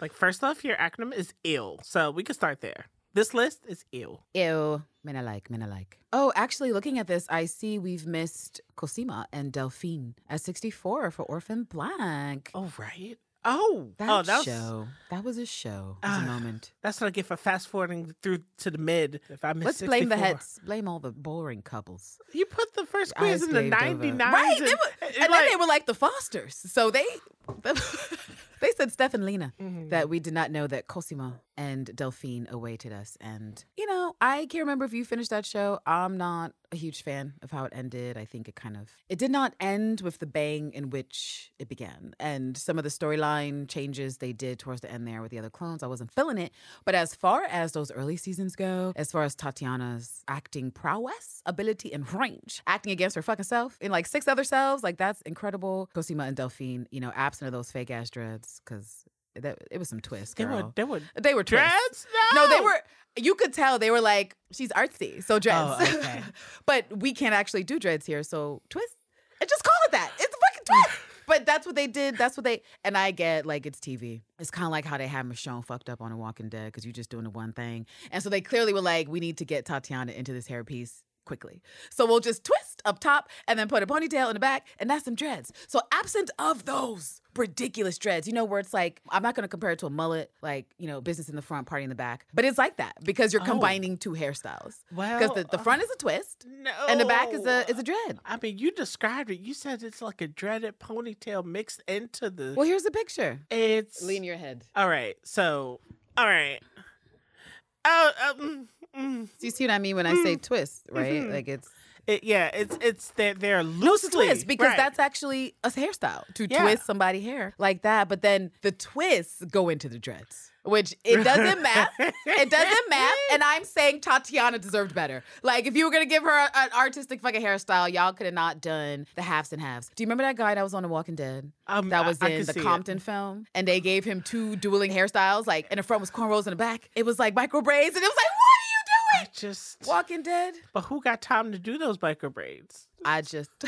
Like first off, your acronym is ill, so we could start there. This list is ill. Ew. Men I like, men I like. Oh, actually, looking at this, I see we've missed Cosima and Delphine at 64 for Orphan Black. Oh right. Oh, That oh, that was, show. That was a show. It was a Ah, moment. That's what I get for fast forwarding through to the mid. If I miss Let's blame the heads. Blame all the boring couples. You put the first quiz in the ninety nine. Right. They were, and then they were like the Fosters. So they they said Steph and Lena Mm-hmm. that we did not know that Cosima and Delphine awaited us. And you know, I can't remember if you finished that show. I'm not a huge fan of how it ended. I think it kind of it did not end with the bang in which it began. And some of the storyline changes they did towards the end there with the other clones, I wasn't feeling it. But as far as those early seasons go, as far as Tatiana's acting prowess, ability, and range, acting against her fucking self in like six other selves, like that's incredible. Cosima and Delphine, you know, absent of those fake ass dreads, because that it was some twists. They were they were They were twists. dreads. No, they were. You could tell they were like, she's artsy, so oh, dreads. Oh, okay. but we can't actually do dreads here, so twist. And just call it that. It's a fucking twist. But that's what they did. That's what they. And I get like it's TV. It's kind of like how they had Michonne fucked up on The Walking Dead because you're just doing the one thing. And so they clearly were like, we need to get Tatiana into this hairpiece quickly. So we'll just twist up top and then put a ponytail in the back, and that's some dreads. So absent of those ridiculous dreads, you know, where it's like, I'm not gonna compare it to a mullet, like, you know, business in the front, party in the back. But it's like that because you're Oh. combining two hairstyles. Well, Because the, the uh, front is a twist no, and the back is a is a dread. I mean, you described it. You said it's like a dreaded ponytail mixed into the. Well, here's the picture. it's lean your head. all right. So, all right. Oh, um, mm, So you see what I mean when I say twist, right? Like it's it, yeah, it's it's they're they're loosely twist because right. that's actually a hairstyle to Yeah. twist somebody hair like that. But then the twists go into the dreads. Which it doesn't math. It doesn't math. And I'm saying Tatiana deserved better. Like, if you were gonna give her an artistic fucking hairstyle, y'all could have not done the halves and halves. Do you remember that guy that was on The Walking Dead? Um, that was I in can the see it. Compton film, and they gave him two dueling hairstyles. Like, in the front was cornrows, in the back it was like micro braids, and it was like, what are you doing? Just Walking Dead. But who got time to do those micro braids? I just.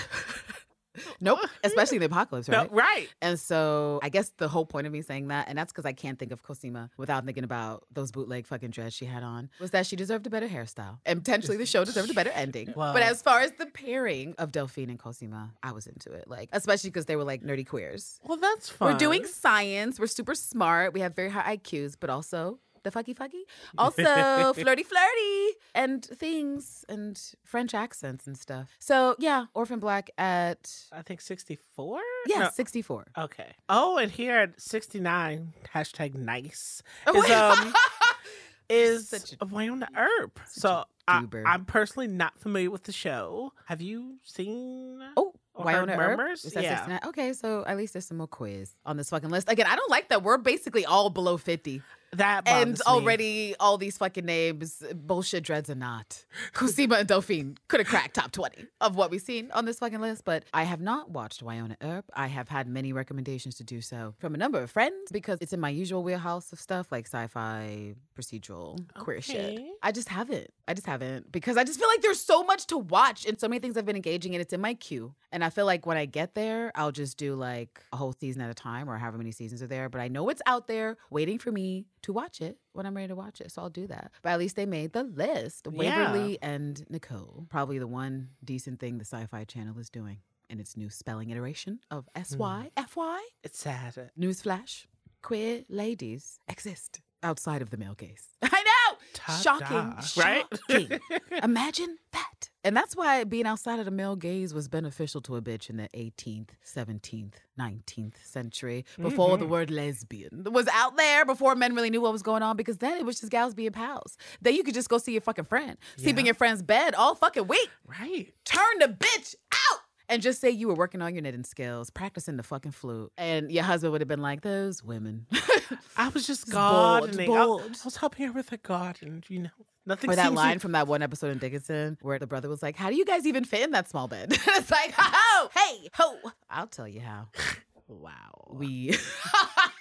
Nope, especially in the apocalypse, No, right? right. And so I guess the whole point of me saying that, and that's because I can't think of Cosima without thinking about those bootleg fucking dreads she had on, was that she deserved a better hairstyle. And potentially the show deserved a better ending. Wow. But as far as the pairing of Delphine and Cosima, I was into it. Like, especially because they were like nerdy queers. Well, that's fun. We're doing science. We're super smart. We have very high IQs, but also the fucky fucky. Also flirty flirty and things and French accents and stuff. So yeah, Orphan Black at I think 64? yeah, No. 64. Okay. Oh, and here at 69, hashtag nice, is, um, is Wynonna Earp. So I, I'm personally not familiar with the show. Have you seen? Oh, Wyona murmurs? Is that Yeah. 69? Okay, so at least there's some more quiz on this fucking list. Again, I don't like that we're basically all below 50. That And bothers me. already all these fucking names, bullshit dreads or not. Cosima and Delphine could have cracked top 20 of what we've seen on this fucking list, but I have not watched Wynonna Earp. I have had many recommendations to do so from a number of friends because it's in my usual wheelhouse of stuff like sci-fi, procedural, queer shit. I just haven't. I just haven't because I just feel like there's so much to watch and so many things I've been engaging in. It's in my queue. And I feel like when I get there, I'll just do like a whole season at a time or however many seasons are there. But I know it's out there waiting for me to watch it when I'm ready to watch it. So I'll do that. But at least they made the list. Yeah. Waverly and Nicole. Probably the one decent thing the sci fi channel is doing in its new spelling iteration of hmm. S Y F Y. It's sad. Newsflash queer ladies exist outside of the male gaze. I! Shocking. Ta-da, right? Shocking. Imagine that. And that's why being outside of the male gaze was beneficial to a bitch in the 18th, 17th, 19th century, before the mm-hmm. word lesbian was out there, before men really knew what was going on, because then it was just gals being pals. Then you could just go see your fucking friend, sleep in your friend's bed all fucking week Right. turn the bitch out and just say you were working on your knitting skills, practicing the fucking flute, and your husband would have been like, "Those women." I was just gardening. I- bored. I, was helping her with her garden, you know. Nothing or that line from that one episode in Dickinson where the brother was like, "How do you guys even fit in that small bed?" it's like, "Ho, hey, ho!" I'll tell you how. Wow. We.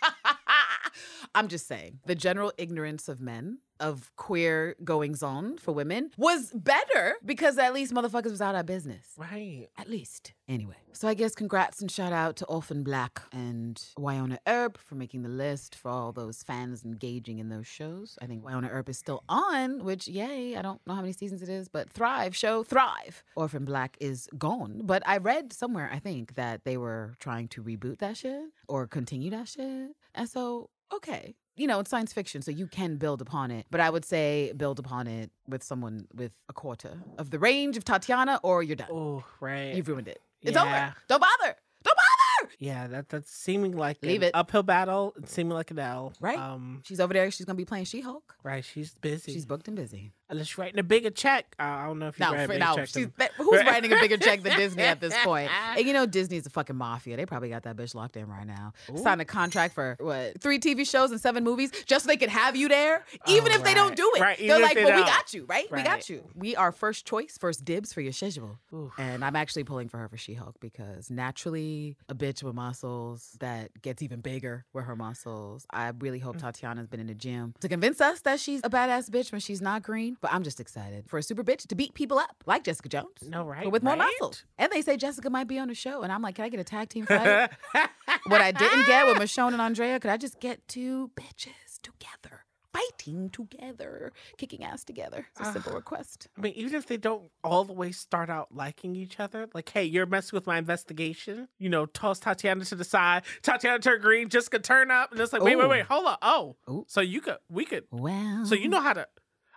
I'm just saying, the general ignorance of men of queer goings on for women was better because at least motherfuckers was out of business. Right. At least. Anyway, so I guess congrats and shout out to Orphan Black and Wynonna Earp for making the list for all those fans engaging in those shows. I think Wynonna Earp is still on, which, yay, I don't know how many seasons it is, but Thrive show, Thrive. Orphan Black is gone. But I read somewhere, I think, that they were trying to reboot that shit or continue that shit. And so, okay. You know, it's science fiction, so you can build upon it. But I would say build upon it with someone with a quarter of the range of Tatiana, or you're done. Oh, right. You've ruined it. It's Yeah. over. Don't bother. Don't bother. Yeah, that that's seeming like Leave an it. uphill battle. It's seeming like an L. Right. Um. She's over there. She's gonna be playing She-Hulk. Right. She's busy. She's booked and busy. Unless she's writing a bigger check. Uh, I don't know if you No, write a bigger no. check. She's, than- who's writing a bigger check than Disney at this point? And you know Disney's a fucking mafia. They probably got that bitch locked in right now. Signed a contract for what three TV shows and seven movies just so they could have you there, even Oh, if they don't do it. Right, They're even like, they well, we don't." got you, right? We got you. We are first choice, first dibs for your schedule. And I'm actually pulling for her for She-Hulk because naturally a bitch with muscles that gets even bigger with her muscles. I really Mm. hope Tatiana's been in the gym to convince us that she's a badass bitch when she's not green. But I'm just excited for a super bitch to beat people up like Jessica Jones. No, right. But with more right? muscle. And they say Jessica might be on the show. And I'm like, can I get a tag team fight? what I didn't get with Michonne and Andrea, could I just get two bitches together? Fighting together, kicking ass together. It's a simple request. I mean, even if they don't all the way start out liking each other, like, hey, you're messing with my investigation, you know, toss Tatiana to the side, Tatiana turn green, Jessica turn up, and it's like, wait, wait, Ooh. wait, hold on. Oh, Ooh. so you could, we could, Well, so you know how to.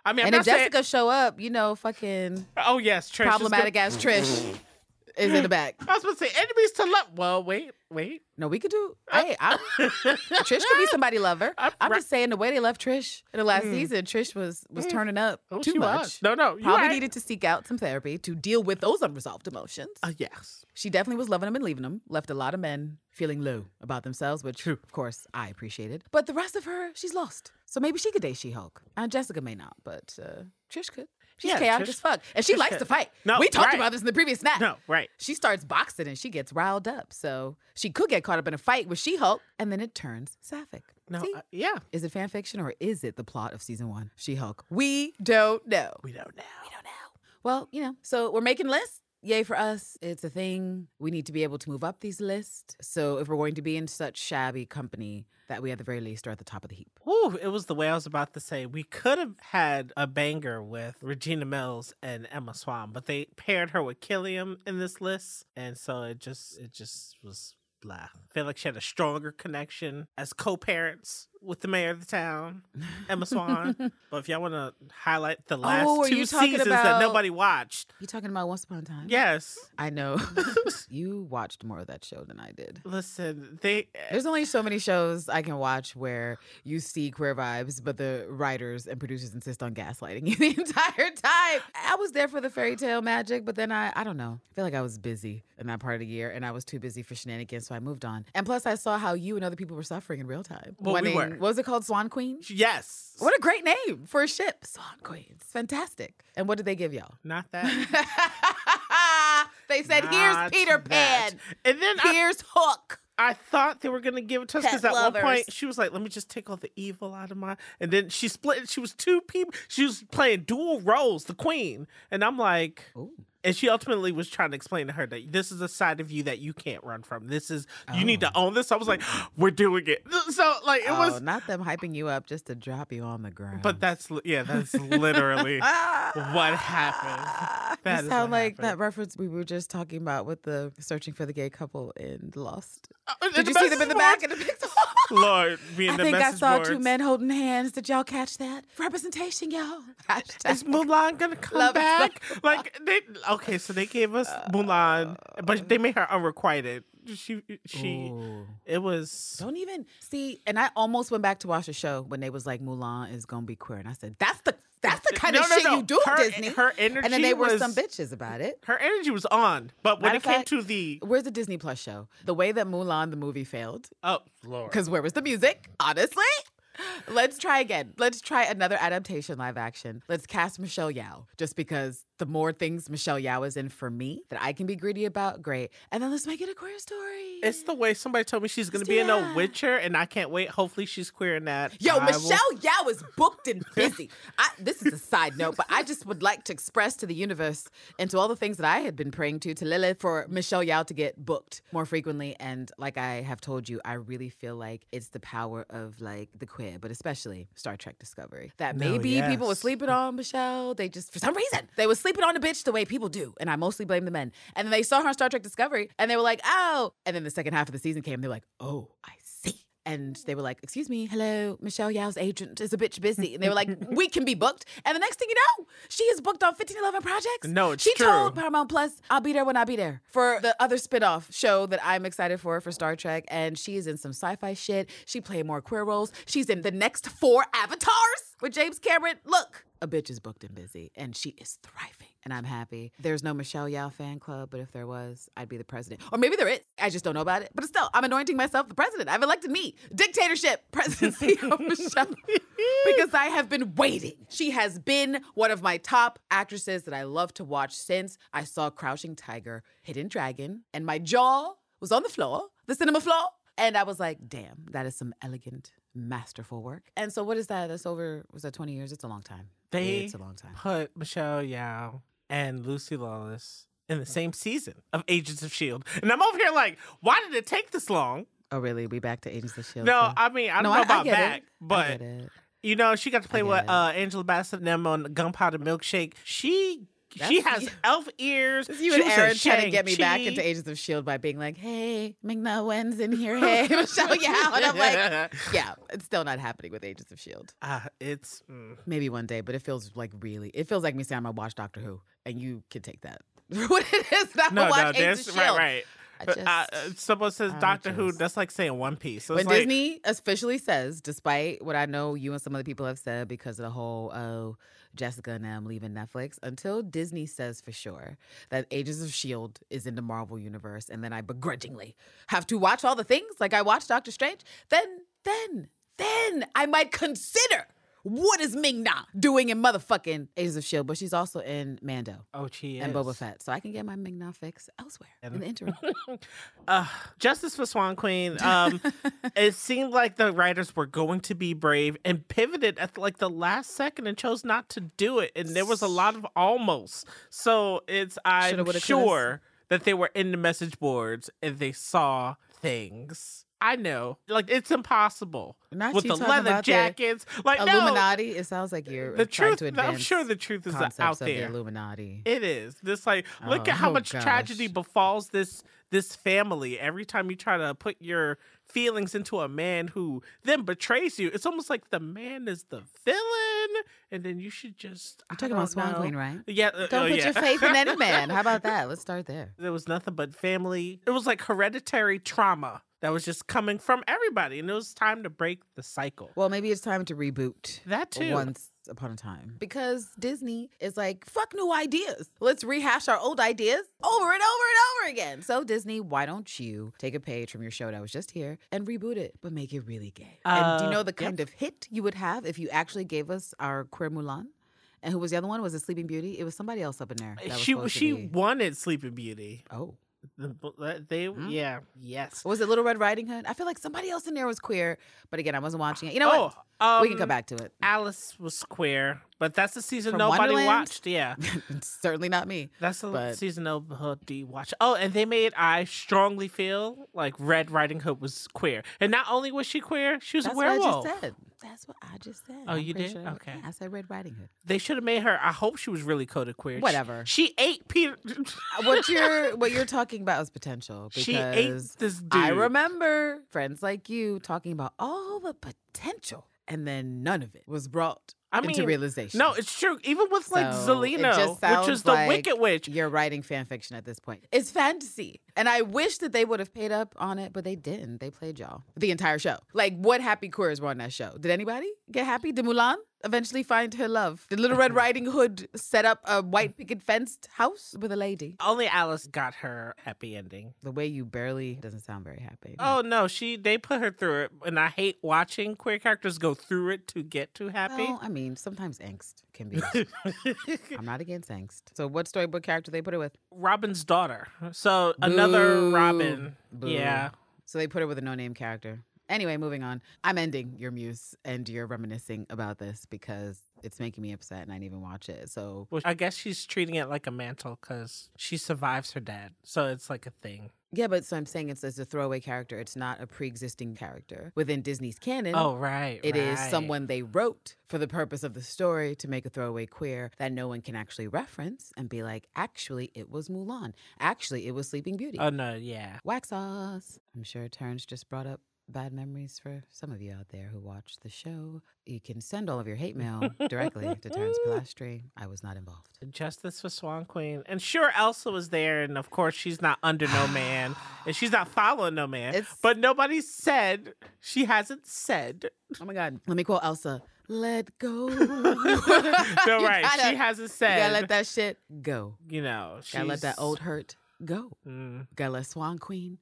I mean, I'm and if saying- Jessica show up, you know, fucking oh yes, Trish is problematic gonna- ass Trish is in the back. I was supposed to say enemies to love. Well, wait, wait. No, we could do. Hey, I, Trish could be somebody lover. I'm just saying the way they left Trish in the last Mm. season, Trish was was Mm. turning up Oh, too much. was. No, no, you probably right. needed to seek out some therapy to deal with those unresolved emotions. Uh, yes. She definitely was loving them and leaving them. Left a lot of men feeling low about themselves, which of course I appreciated. But the rest of her, she's lost. So maybe she could date She-Hulk. Uh, Jessica may not, but uh, Trish could. She's Yeah, chaotic Trish- as fuck, and she likes to fight. No, we talked right. about this in the previous snack. No, right. She starts boxing and she gets riled up. So she could get caught up in a fight with She Hulk, and then it turns sapphic. No, uh, yeah. Is it fan fiction or is it the plot of season one? She Hulk. We don't know. We don't know. We don't know. Well, you know, so we're making lists. Yay for us. It's a thing. We need to be able to move up these lists. So if we're going to be in such shabby company, that we at the very least are at the top of the heap. Ooh, it was the way I was about to say. We could have had a banger with Regina Mills and Emma Swan, but they paired her with Killian in this list, and so it just it just was blah. I feel like she had a stronger connection as co-parents with the mayor of the town, Emma Swan. but if y'all want to highlight the oh, last Oh, two seasons that nobody watched, You talking about Once Upon a Time? yes. I know. you watched more of that show than I did. Listen, they There's only so many shows I can watch where you see queer vibes, but the writers and producers insist on gaslighting you the entire time. I was there for the fairy tale magic, but then I, I don't know. I feel like I was busy in that part of the year, and I was too busy for shenanigans, so I moved on. And plus, I saw how you and other people were suffering in real time. Well, we Winning- What was it called? Swan Queen? yes, What a great name for a ship. Swan Queen. It's fantastic. And what did they give y'all? not that. they said, here's Peter that. Pan. and then I, Here's Hook. I thought they were gonna give it to us because at one point she was like, "Let me just take all the evil out of my." And then she split. She was two people. She was playing dual roles, the queen, and I'm like, and she ultimately was trying to explain to her that this is a side of you that you can't run from. This is you need to own this. I was like, "We're doing it." So like it oh, was, not them hyping you up just to drop you on the ground. but that's yeah, that's literally what happened. That you sound like that reference we were just talking about with the searching for the gay couple in Lost. Uh, Did you see them in the back in the picture? Lord, me I the think I saw boards. two men holding hands. Did y'all catch that? Representation, y'all. Hashtag. Is Mulan gonna come Love back? Like they okay, so they gave us Mulan, but they made her unrequited. She she Ooh. it was Don't even see. And I almost went back to watch the show when they was like Mulan is gonna be queer, and I said that's the that's the kind No, of no, shit no. you do, Her- Disney. her energy and then energy they were some bitches about it. her energy was on, but when Matter it came fact, to the Where's the Disney Plus show? The way that Mulan the movie failed. oh lord, Because where was the music? Honestly. Let's try again. Let's try another adaptation live action. Let's cast Michelle Yeoh. Just because the more things Michelle Yeoh is in for me that I can be greedy about, great. And then let's make it a queer story. it's the way somebody told me she's gonna be in a Witcher, and I can't wait. Hopefully, she's queer in that. Yo, I will- Michelle Yeoh is booked and busy. I, this is a side note, but I just would like to express to the universe and to all the things that I had been praying to, to Lilith, for Michelle Yeoh to get booked more frequently. And like I have told you, I really feel like it's the power of like the queer, but especially Star Trek Discovery. That No, maybe people were yes. sleeping on Michelle. They just, for some reason, they were sleeping on a bitch the way people do. And I mostly blame the men. And then they saw her on Star Trek Discovery and they were like, oh. And then the second half of the season came, they're like, oh, I see. And they were like, excuse me, hello, Michelle Yeoh's agent is a bitch busy. And they were like, we can be booked. And the next thing you know, she is booked on 1511 projects. No, it's she true. told Paramount Plus, I'll be there when I be there for the other spinoff show that I'm excited for for Star Trek. And she is in some sci-fi shit. She played more queer roles. She's in the next four avatars with James Cameron. Look, a bitch is booked and busy, and she is thriving. And I'm happy. There's no Michelle Yeoh fan club, but if there was, I'd be the president. Or maybe there is. I just don't know about it. But still, I'm anointing myself the president. I've elected me. Dictatorship, presidency of Michelle. because I have been waiting. She has been one of my top actresses that I love to watch since I saw Crouching Tiger, Hidden Dragon, and my jaw was on the floor, the cinema floor. And I was like, damn, that is some elegant, masterful work. And so, what is that? That's over, was that 20 years? It's a long time. They it's a long time. put Michelle Yeoh and Lucy Lawless in the same season of Agents of Shield, and I'm over here like, why did it take this long? Oh, really? We back to Agents of S.H.I.E.L.D. No? I mean I don't No, know I- I about it. back, I but it. you know she got to play with uh, Angela Bassett and them on Gunpowder Milkshake. She she That's- has elf ears. You She and Aaron trying to get me back into Agents of S.H.I.E.L.D. by being like, hey, Ming-Na Wen's in here. Hey, Michelle Yeoh. And I'm like, yeah, it's still not happening with Agents of S.H.I.E.L.D. Uh, it's mm. Maybe one day, but it feels like really, it feels like me saying I'm to watch Doctor Who, and you can take that. what it is that no, watch no, Agents right, right. I Uh, just- uh, someone says I Doctor Who. That's like saying One Piece. So when like, Disney officially says, despite what I know you and some other people have said because of the whole oh Jessica and them leaving Netflix, until Disney says for sure that Agents of Shield is in the Marvel universe, and then I begrudgingly have to watch all the things like I watched Doctor Strange, then then then I might consider. What is Ming Na doing in motherfucking Agents of Shield? But she's also in Mando oh, she and is. Boba Fett, so I can get my Ming Na fix elsewhere in the interim. uh, justice for Swan Queen. Um, it seemed like the writers were going to be brave and pivoted at like the last second and chose not to do it. And there was a lot of almost. So it's I'm Shoulda, woulda, coulda. sure that they were in the message boards and they saw things. I know, like it's impossible Not with the leather jackets. Like no, Illuminati. It sounds like you're the trying truth. to advance. I'm sure the truth is out there. The Illuminati. It is. This like look at how Oh, much gosh. tragedy befalls this this family every time you try to put your feelings into a man who then betrays you. It's almost like the man is the villain, and then you should just. I'm talking about Swan know. Queen, right? Yeah. uh, Don't oh, put yeah. your faith in any man. How about that? Let's start there. There was nothing but family. It was like hereditary trauma that was just coming from everybody, and it was time to break the cycle. Well, maybe it's time to reboot. That too. Once upon a time. Because Disney is like, fuck new ideas. Let's rehash our old ideas over and over and over again. So, Disney, why don't you take a page from your show that was just here and reboot it, but make it really gay? and do you Uh, know the yep. kind of hit you would have if you actually gave us our queer Mulan? And who was the other one? Was it Sleeping Beauty? It was somebody else up in there. that was she supposed to she be- wanted Sleeping Beauty. Oh. The- They yeah yes. Was it Little Red Riding Hood? I feel like somebody else in there was queer, but again, I wasn't watching it. You know what? Oh, we can um, come back to it. Alice was queer, but that's the season From nobody Wonderland? watched. Yeah, Certainly not me. that's the But- season nobody watched. Oh, and they made I strongly feel like Red Riding Hood was queer, and not only was she queer, she was That's a what I werewolf. just said. That's what I just said. Oh, I'm you did? sure. Okay. Yeah, I said Red Riding Hood. They should have made her. I hope she was really coded queer. Whatever. She, ate Peter. what you're what you're talking about is potential because She ate this dude. I remember friends like you talking about all the potential, and then none of it was brought I into mean, realization. No, it's true. Even with like So, Zelena, which is the like Wicked Witch. You're writing fan fiction at this point. It's fantasy. And I wish that they would have paid up on it, but they didn't. They played y'all the entire show. Like, what happy queers were on that show? Did anybody get happy? Did Mulan eventually find her love? Did Little Red Riding Hood set up a white picket fenced house with a lady? Only Alice got her happy ending. The way you barely doesn't sound very happy. Oh no, she they put her through it, and I hate watching queer characters go through it to get to happy. Well, I mean, sometimes angst can be. I'm not against angst. So, what storybook character they put her with? Robin's daughter. So another Robin. Boo. Yeah. So they put her with a no name character. Anyway, moving on. I'm ending your muse and you're reminiscing about this because it's making me upset and I didn't even watch it. So Well, I guess she's treating it like a mantle because she survives her dad, so it's like a thing. yeah, but so I'm saying it's, it's a throwaway character. It's not a pre-existing character within Disney's canon. Oh right, It is right. someone they wrote for the purpose of the story to make a throwaway queer that no one can actually reference and be like, actually, it was Mulan. Actually, it was Sleeping Beauty. Oh no, yeah. Wax sauce. I'm sure Terrence just brought up bad memories for some of you out there who watch the show. You can send all of your hate mail directly to Terrence Polastri. I was not involved. Justice for Swan Queen, and sure, Elsa was there, and of course, she's not under no man, and she's not following no man. It's- But nobody said she hasn't said. Oh my God. Let me quote Elsa. Let go. No, right? gotta- she hasn't said. gotta let that shit go. you know, Gotta let that old hurt go. Mm. Gotta let Swan Queen.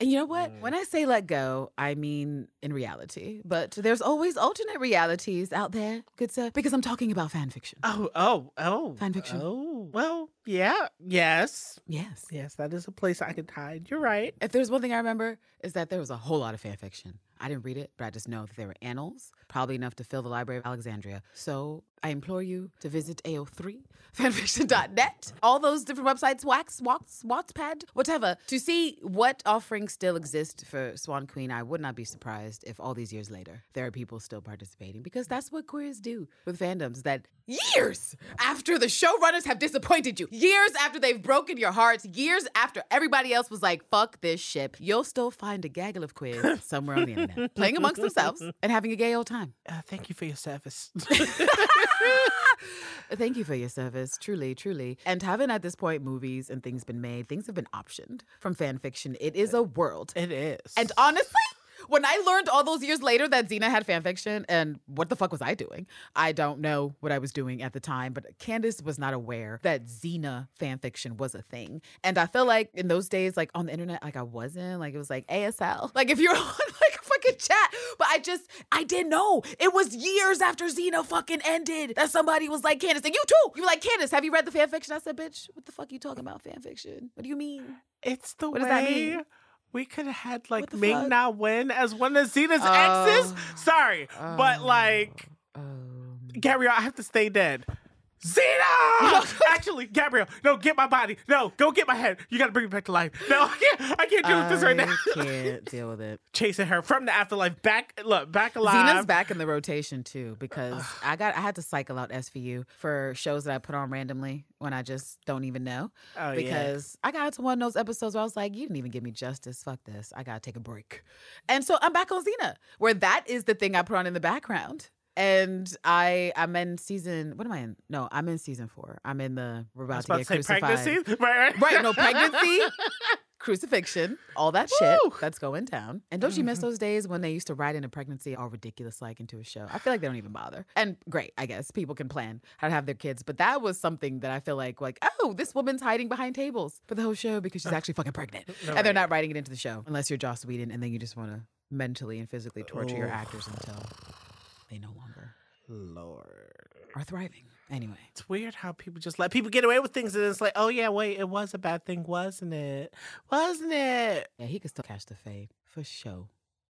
And you know what? When mm. I say let go, I mean in reality. But there's always alternate realities out there, good sir, because I'm talking about fan fiction. Oh, oh, oh. Fan fiction. Oh, well, yeah, yes, Yes. yes. That is a place I could hide. You're right. If there's one thing I remember, is that there was a whole lot of fan fiction. I didn't read it, but I just know that there were annals, probably enough to fill the Library of Alexandria. So I implore you to visit AO3, fanfiction.net, all those different websites, Wax, Wax, Wattpad, whatever, to see what offerings still exist for Swan Queen. I would not be surprised if all these years later there are people still participating because that's what queers do with fandoms that years after the showrunners have disappointed you, years after they've broken your hearts, years after everybody else was like, fuck this ship, you'll still find a gaggle of queers somewhere on the internet playing amongst themselves and having a gay old time. Uh, thank you for your service. Thank you for your service, truly, truly. And haven't at this point movies and things been made, things have been optioned from fan fiction. It is a world. It is. And honestly, when I learned all those years later that Xena had fan fiction, and what the fuck was I doing? I don't know what I was doing at the time, but Candace was not aware that Xena fan fiction was a thing. And I feel like in those days, like on the internet, like I wasn't, like it was like ASL. Like if you're on fucking chat, but I just, I didn't know. It was years after Xena fucking ended that somebody was like, Candace, and you too. You were like, Candace, have you read the fan fiction? I said, bitch, what the fuck you talking about fan fiction? What do you mean? It's the What way does that mean? we could have had like the Ming fuck? Na Wen as one of Xena's Oh. exes. Sorry, but Oh. like Um, Gabrielle, I have to stay dead. Xena! Actually, Gabrielle, no, get my body. No, go get my head. You gotta bring me back to life. No, I can't. I can't deal with this right now. I can't deal with it. Chasing her from the afterlife, back look, back alive. Xena's back in the rotation too because I got I had to cycle out SVU for shows that I put on randomly when I just don't even know. Oh, yeah. because I got to one of those episodes where I was like, you didn't even give me justice. Fuck this. I gotta take a break. And so I'm back on Xena, where that is the thing I put on in the background. And I I'm in season what am I in? No, I'm in season four. I'm in the we're about to get to crucified. pregnancy. Right, right. Right, no pregnancy, crucifixion, all that shit Woo. that's going down. And don't you miss mm-hmm. those days when they used to write in a pregnancy all ridiculous like into a show? I feel like they don't even bother. And great, I guess people can plan how to have their kids, but that was something that I feel like like oh, this woman's hiding behind tables for the whole show because she's actually fucking pregnant, and they're Right. not writing it into the show unless you're Joss Whedon, and then you just want to mentally and physically torture your Oh. actors until they no longer Lord. are thriving. Anyway. It's weird how people just let people get away with things and it's like, oh yeah, wait, it was a bad thing, wasn't it? Wasn't it? Yeah, he could still catch the fade for sure.